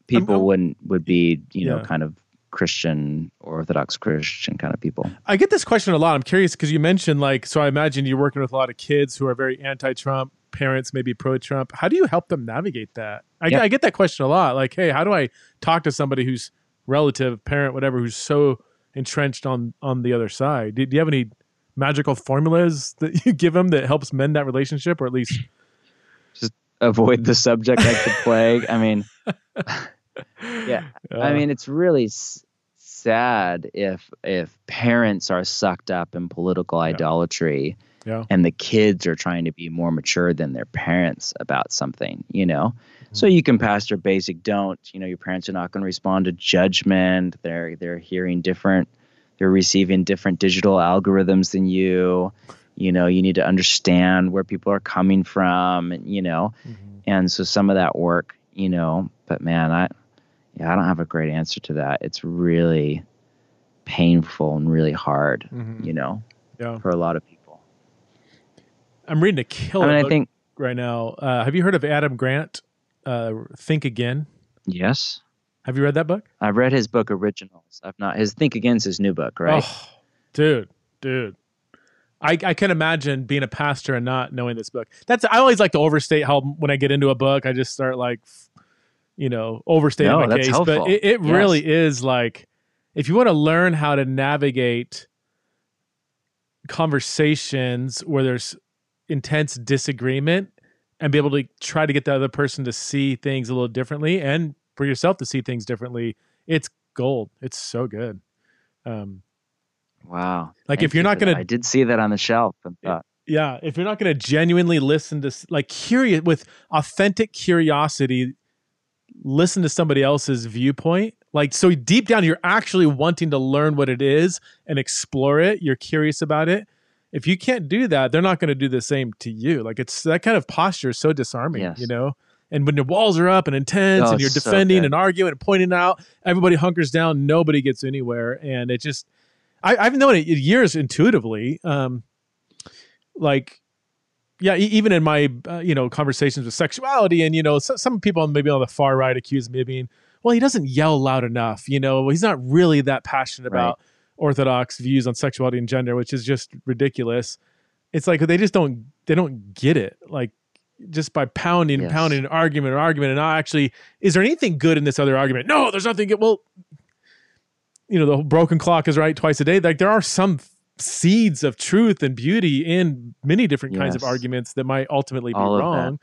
people I'm- wouldn't would be you know kind of Christian Orthodox Christian kind of people. I get this question a lot. I'm curious because you mentioned like, so I imagine you're working with a lot of kids who are very anti-Trump, parents maybe pro-Trump. How do you help them navigate that? I, Yeah. I get that question a lot. Like, hey, how do I talk to somebody who's relative, parent, whatever, who's so entrenched on on the other side? Do, do you have any magical formulas that you give them that helps mend that relationship, or at least just Avoid the subject like the plague. I mean, yeah. I uh, mean, it's really s- sad if if parents are sucked up in political idolatry yeah, and the kids are trying to be more mature than their parents about something, you know. Mm-hmm. So you can pastor basic don't, you know, your parents are not going to respond to judgment. They're they're hearing different they're receiving different digital algorithms than you. You know, you need to understand where people are coming from, and you know, Mhm. and so some of that work, you know, but man, I yeah, I don't have a great answer to that. It's really painful and really hard, Mhm. you know, yeah. for a lot of people. I'm reading a I killer mean, I book think right now. Uh, have you heard of Adam Grant? Uh, Think Again. yes. Have you read that book? I've read his book Originals. I've not his Think Again's his new book, right? Oh, dude, dude. I, I can imagine being a pastor and not knowing this book. That's I always like to overstate how when I get into a book, I just start like, you know, overstating No, my case. But it, it Yes. really is like, if you want to learn how to navigate conversations where there's intense disagreement and be able to try to get the other person to see things a little differently and for yourself to see things differently, it's gold. It's so good. Um, Wow. Like, Thank if you're you not gonna- I did see that on the shelf and Yeah. thought, yeah if you're not going to genuinely listen to like curious with authentic curiosity listen to somebody else's viewpoint. Like so deep down you're actually wanting to learn what it is and explore it. You're curious about it. If you can't do that they're not going to do the same to you. Like it's that kind of posture is so disarming Yes. you know? And when the walls are up and intense Oh, and you're it's so defending and arguing and pointing out everybody hunkers down nobody gets anywhere. And it just I, i've known it years intuitively. Um like yeah e- even in my uh, you know conversations with sexuality and you know so, some people maybe on the far right accuse me of being well he doesn't yell loud enough you know he's not really that passionate Right. about orthodox views on sexuality and gender which is just ridiculous it's like they just don't they don't get it like just by pounding and Yes. pounding an argument or argument and not actually is there anything good in this other argument no there's nothing good well you know the broken clock is right twice a day like there are some seeds of truth and beauty in many different kinds of arguments that might ultimately be All wrong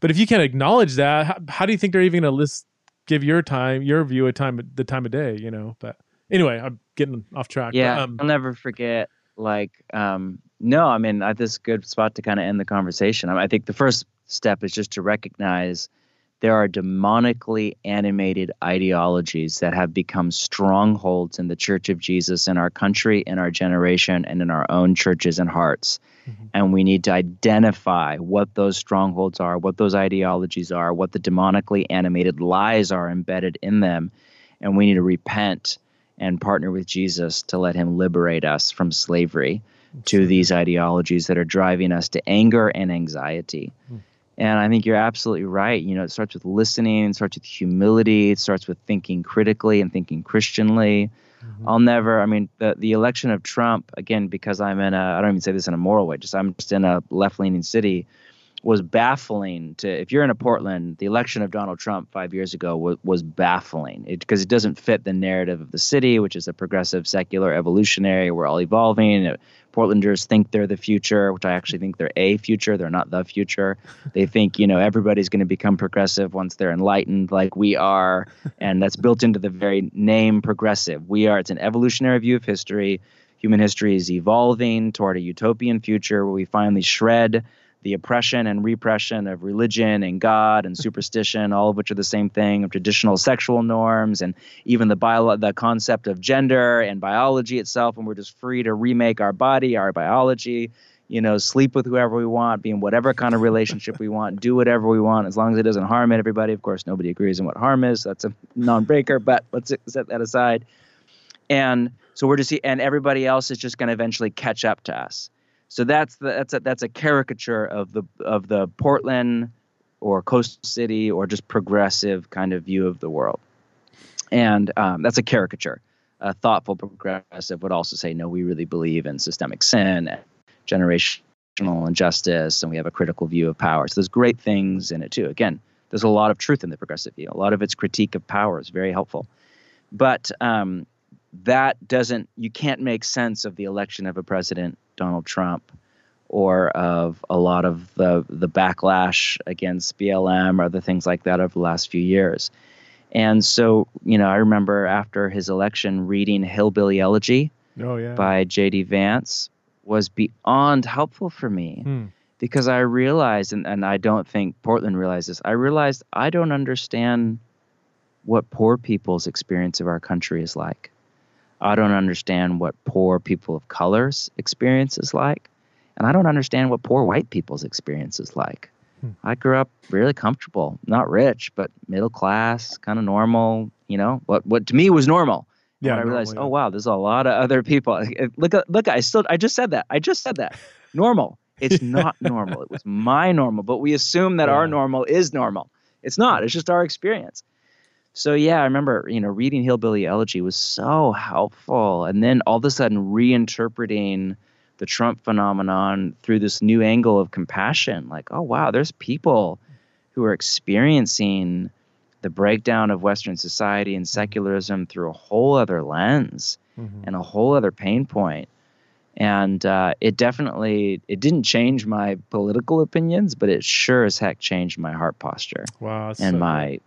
but if you can't acknowledge that how, how do you think they're even going to list give your time your view a time the time of day you know but anyway i'm getting off track but, Yeah, um, I'll never forget. Like, um, no, I mean, I, this is a good spot to kind of end the conversation. I, mean, I think the first step is just to recognize there are demonically animated ideologies that have become strongholds in the Church of Jesus in our country, in our generation, and in our own churches and hearts. Mhm. And we need to identify what those strongholds are, what those ideologies are, what the demonically animated lies are embedded in them. And we need to repent and partner with Jesus to let him liberate us from slavery to these ideologies that are driving us to anger and anxiety. Hmm. And I think you're absolutely right. You know, it starts with listening, it starts with humility, it starts with thinking critically and thinking Christianly. Mhm. I'll never, I mean, the, the election of Trump, again, because I'm in a, I don't even say this in a moral way, just I'm just in a left leaning city, was baffling to, if you're in a Portland, the election of Donald Trump five years ago was, was baffling because it, doesn't fit the narrative of the city, which is a progressive, secular, evolutionary, we're all evolving. Uh, Portlanders think they're the future, which I actually think they're a future. They're not the future. They think, you know, everybody's going to become progressive once they're enlightened, like we are. And that's built into the very name progressive. We are, it's an evolutionary view of history. Human history is evolving toward a utopian future where we finally shred the oppression and repression of religion and God and superstition, all of which are the same thing, of traditional sexual norms and even the bio- the concept of gender and biology itself, and we're just free to remake our body, our biology, you know, sleep with whoever we want, be in whatever kind of relationship we want, do whatever we want, as long as it doesn't harm everybody. Of course, nobody agrees on what harm is. That's a non-breaker, but let's set that aside. And so we're just, and everybody else is just going to eventually catch up to us. So that's the, that's a, that's a caricature of the of the Portland or coastal city or just progressive kind of view of the world, and um, that's a caricature. A thoughtful progressive would also say, no, we really believe in systemic sin and generational injustice, and we have a critical view of power. So there's great things in it too. Again, there's a lot of truth in the progressive view. A lot of its critique of power is very helpful, but um, that doesn't. You can't make sense of the election of a president, Donald Trump, or of a lot of the the backlash against BLM or other things like that over the last few years. And so, you know, I remember after his election reading Hillbilly Elegy oh yeah by J.D. Vance was beyond helpful for me Hmm. because I realized, and, and I don't think Portland realized this, I realized I don't understand what poor people's experience of our country is like. I don't understand what poor people of color's experience is like. And I don't understand what poor white people's experience is like. Hmm. I grew up really comfortable, not rich, but middle class, kind of normal, you know, what, what to me was normal. Yeah I realized, normal, oh wow, there's a lot of other people. Look, look, I still, I just said that. I just said that. Normal. It's not normal. It was my normal, but we assume that our normal is normal. It's not. It's just our experience. So yeah, I remember, you know, reading Hillbilly Elegy was so helpful, and then all of a sudden reinterpreting the Trump phenomenon through this new angle of compassion. Like, oh wow, there's people who are experiencing the breakdown of Western society and secularism through a whole other lens mm-hmm. and a whole other pain point. And uh, it definitely it didn't change my political opinions, but it sure as heck changed my heart posture. Wow, and so my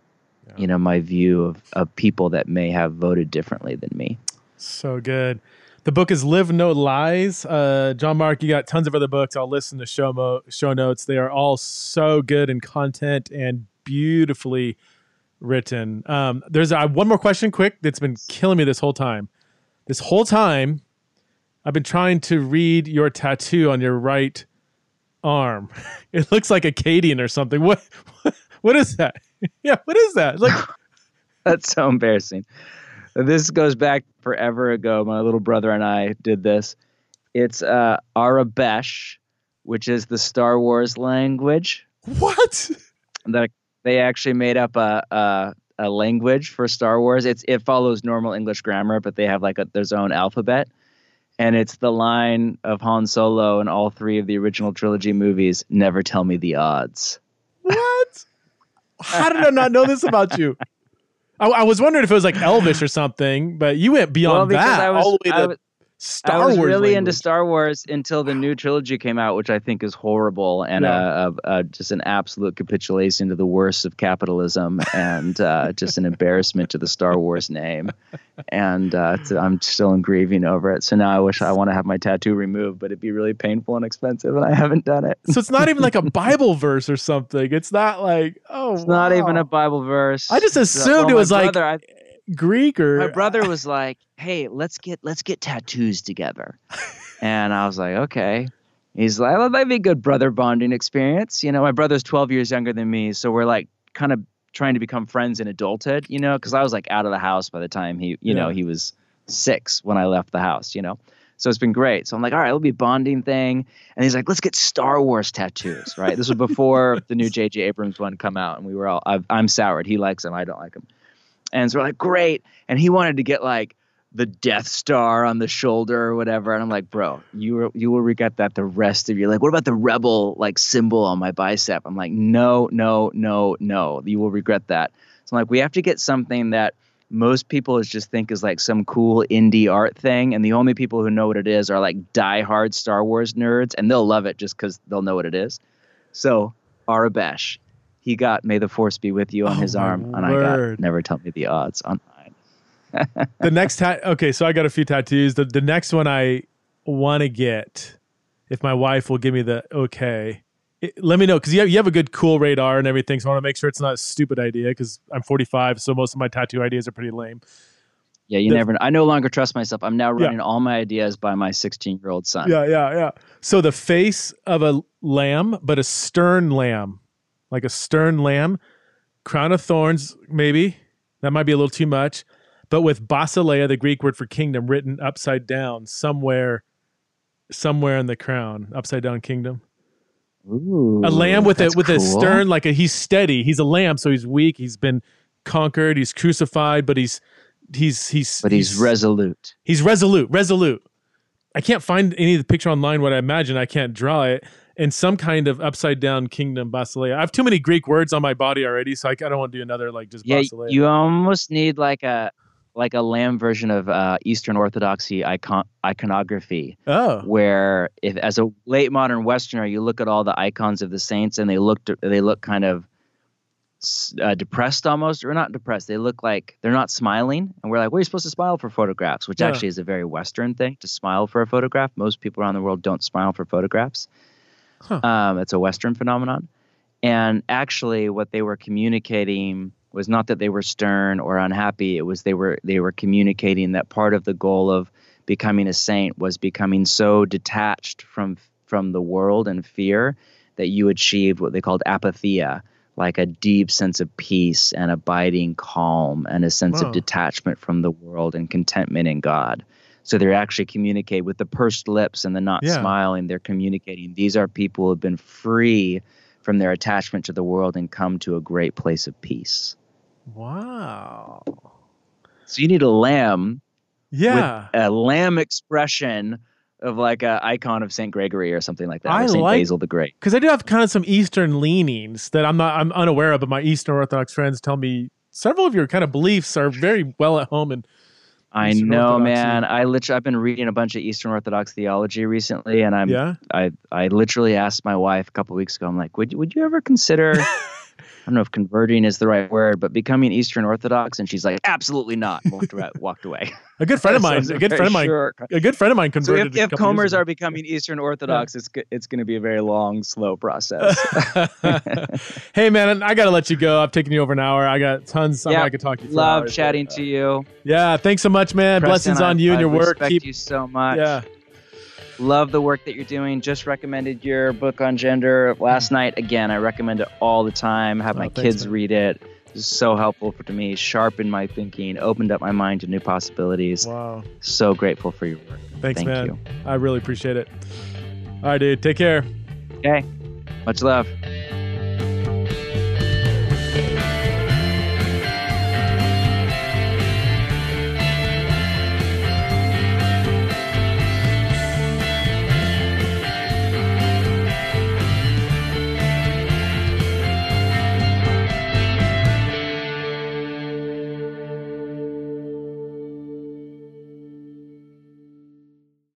yeah. you know my view of, of people that may have voted differently than me. So good. The book is Live No Lies. Uh, John Mark, you got tons of other books. I'll listen to show mo- show notes. They are all so good in content and beautifully written. Um, there's uh, one more question, quick, that's been killing me this whole time. This whole time, I've been trying to read your tattoo on your right arm. It looks like Akkadian or something. What? What is that? yeah, what is that? Like, that's so embarrassing. This goes back forever ago. My little brother and I did this. It's uh, Aurebesh, which is the Star Wars language. What? That they actually made up a, a, a language for Star Wars. It's it follows normal English grammar, but they have like a, their own alphabet. And it's the line of Han Solo in all three of the original trilogy movies never tell me the odds. What? How did I not know this about you? I, I, was wondering if it was like Elvish or something, but you went beyond well, that. Was, all the way to, Star I was Wars really language. into Star Wars until the new trilogy came out, which I think is horrible and yeah. just an absolute capitulation to the worst of capitalism and uh, just an embarrassment to the Star Wars name. And uh, I'm still grieving over it. So now I wish I want to have my tattoo removed, but it'd be really painful and expensive, and I haven't done it. so it's not even like a Bible verse or something. It's not like oh, it's wow. not even a Bible verse. I just assumed well, it was like. I, Greek or my brother was like, "Hey, let's get let's get tattoos together," and I was like, "Okay." He's like, "Well, that'd be a good brother bonding experience." You know, my brother's 12 years younger than me, so we're like kind of trying to become friends in adulthood. You know, because I was like out of the house by the time he, you yeah. know, he was six when I left the house. You know. So it's been great. So I'm like, all right, it'll be a bonding thing. And he's like, let's get Star Wars tattoos, right? this was before the new J.J. Abrams one come out, and we were all, i am soured. He likes them, I don't like them. And so we're like, great. And he wanted to get like the Death Star on the shoulder or whatever. And I'm like, bro, you will, you will regret that the rest of your like, what about the rebel like symbol on my bicep? I'm like, no, no, no, no. You will regret that. So I'm like, we have to get something that most people just think is like some cool indie art thing. And the only people who know what it is are like die-hard Star Wars nerds, and they'll love it just because they'll know what it is. So Aurebesh he got "May the Force be with you" on oh, his arm, and I got "Never tell me the odds" on. The next tat, okay, so I got a few tattoos. The the next one I want to get, if my wife will give me the okay, it, let me know because you have, you have a good cool radar and everything. So I want to make sure it's not a stupid idea because I'm 45, so most of my tattoo ideas are pretty lame. Yeah, you the, never. I no longer trust myself. I'm now running yeah. all my ideas by my 16 year old son. Yeah, yeah, yeah. So the face of a lamb, but a stern lamb like a stern lamb, crown of thorns, maybe. That might be a little too much. But with basileia, the Greek word for kingdom, written upside down somewhere, somewhere in the crown, upside down kingdom. Ooh, a lamb with a with cool. a stern, like a he's steady. He's a lamb, so he's weak. He's been conquered. He's crucified, but he's he's he's but he's, he's resolute. He's resolute, resolute. I can't find any of the picture online. What I imagine, I can't draw it in some kind of upside down kingdom basileia. I have too many Greek words on my body already, so I, I don't want to do another like just yeah, basileia. You almost need like a like a lamb version of uh, Eastern Orthodoxy icon iconography. Oh, where if as a late modern Westerner, you look at all the icons of the saints and they look they look kind of uh, depressed almost or not depressed they look like they're not smiling and we're like we're well, supposed to smile for photographs which yeah. actually is a very western thing to smile for a photograph most people around the world don't smile for photographs Huh. Um, it's a Western phenomenon. And actually, what they were communicating was not that they were stern or unhappy. It was they were they were communicating that part of the goal of becoming a saint was becoming so detached from from the world and fear that you achieved what they called apatheia, like a deep sense of peace and abiding calm and a sense of detachment from the world and contentment in God. So they're actually communicating with the pursed lips and the not yeah. smiling. They're communicating. These are people who have been free from their attachment to the world and come to a great place of peace. Wow. So you need a lamb. Yeah. a lamb expression of like a icon of Saint Gregory or something like that, I Saint like- Basil the Great. because I do have kind of some Eastern leanings that I'm not I'm unaware of, but my Eastern Orthodox friends tell me several of your kind of beliefs are very well at home and I Eastern know, Orthodoxy. man. I literally I've been reading a bunch of Eastern Orthodox theology recently, and I'm yeah. I I literally asked my wife a couple weeks ago. I'm like, would would you ever consider? I don't know if converting is the right word, but becoming Eastern Orthodox, and she's like, absolutely not. Walked away. Walked away. A good friend of mine, it's a good friend of mine, short- a good friend of mine So converted. if, a if years Comers are becoming Eastern Orthodox, it's it's going to be a very long, slow process. hey man, I gotta let you go. I've taken you over an hour. I got tons. I, Yeah, I could talk to you. Love hours, chatting but, uh, to you. Yeah, thanks so much, man. Preston, Blessings on I- you and I your work. Keep. you so much. Yeah, Love the work that you're doing. Just recommended your book on gender last mm-hmm. night. Again, I recommend it all the time. Have Oh, my thanks, kids man. read it. It's so helpful for to me. Sharpened my thinking. Opened up my mind to new possibilities. wow. So grateful for your work. Thanks, Thank man. you. I really appreciate it. All right, dude. Take care. Okay. Much love.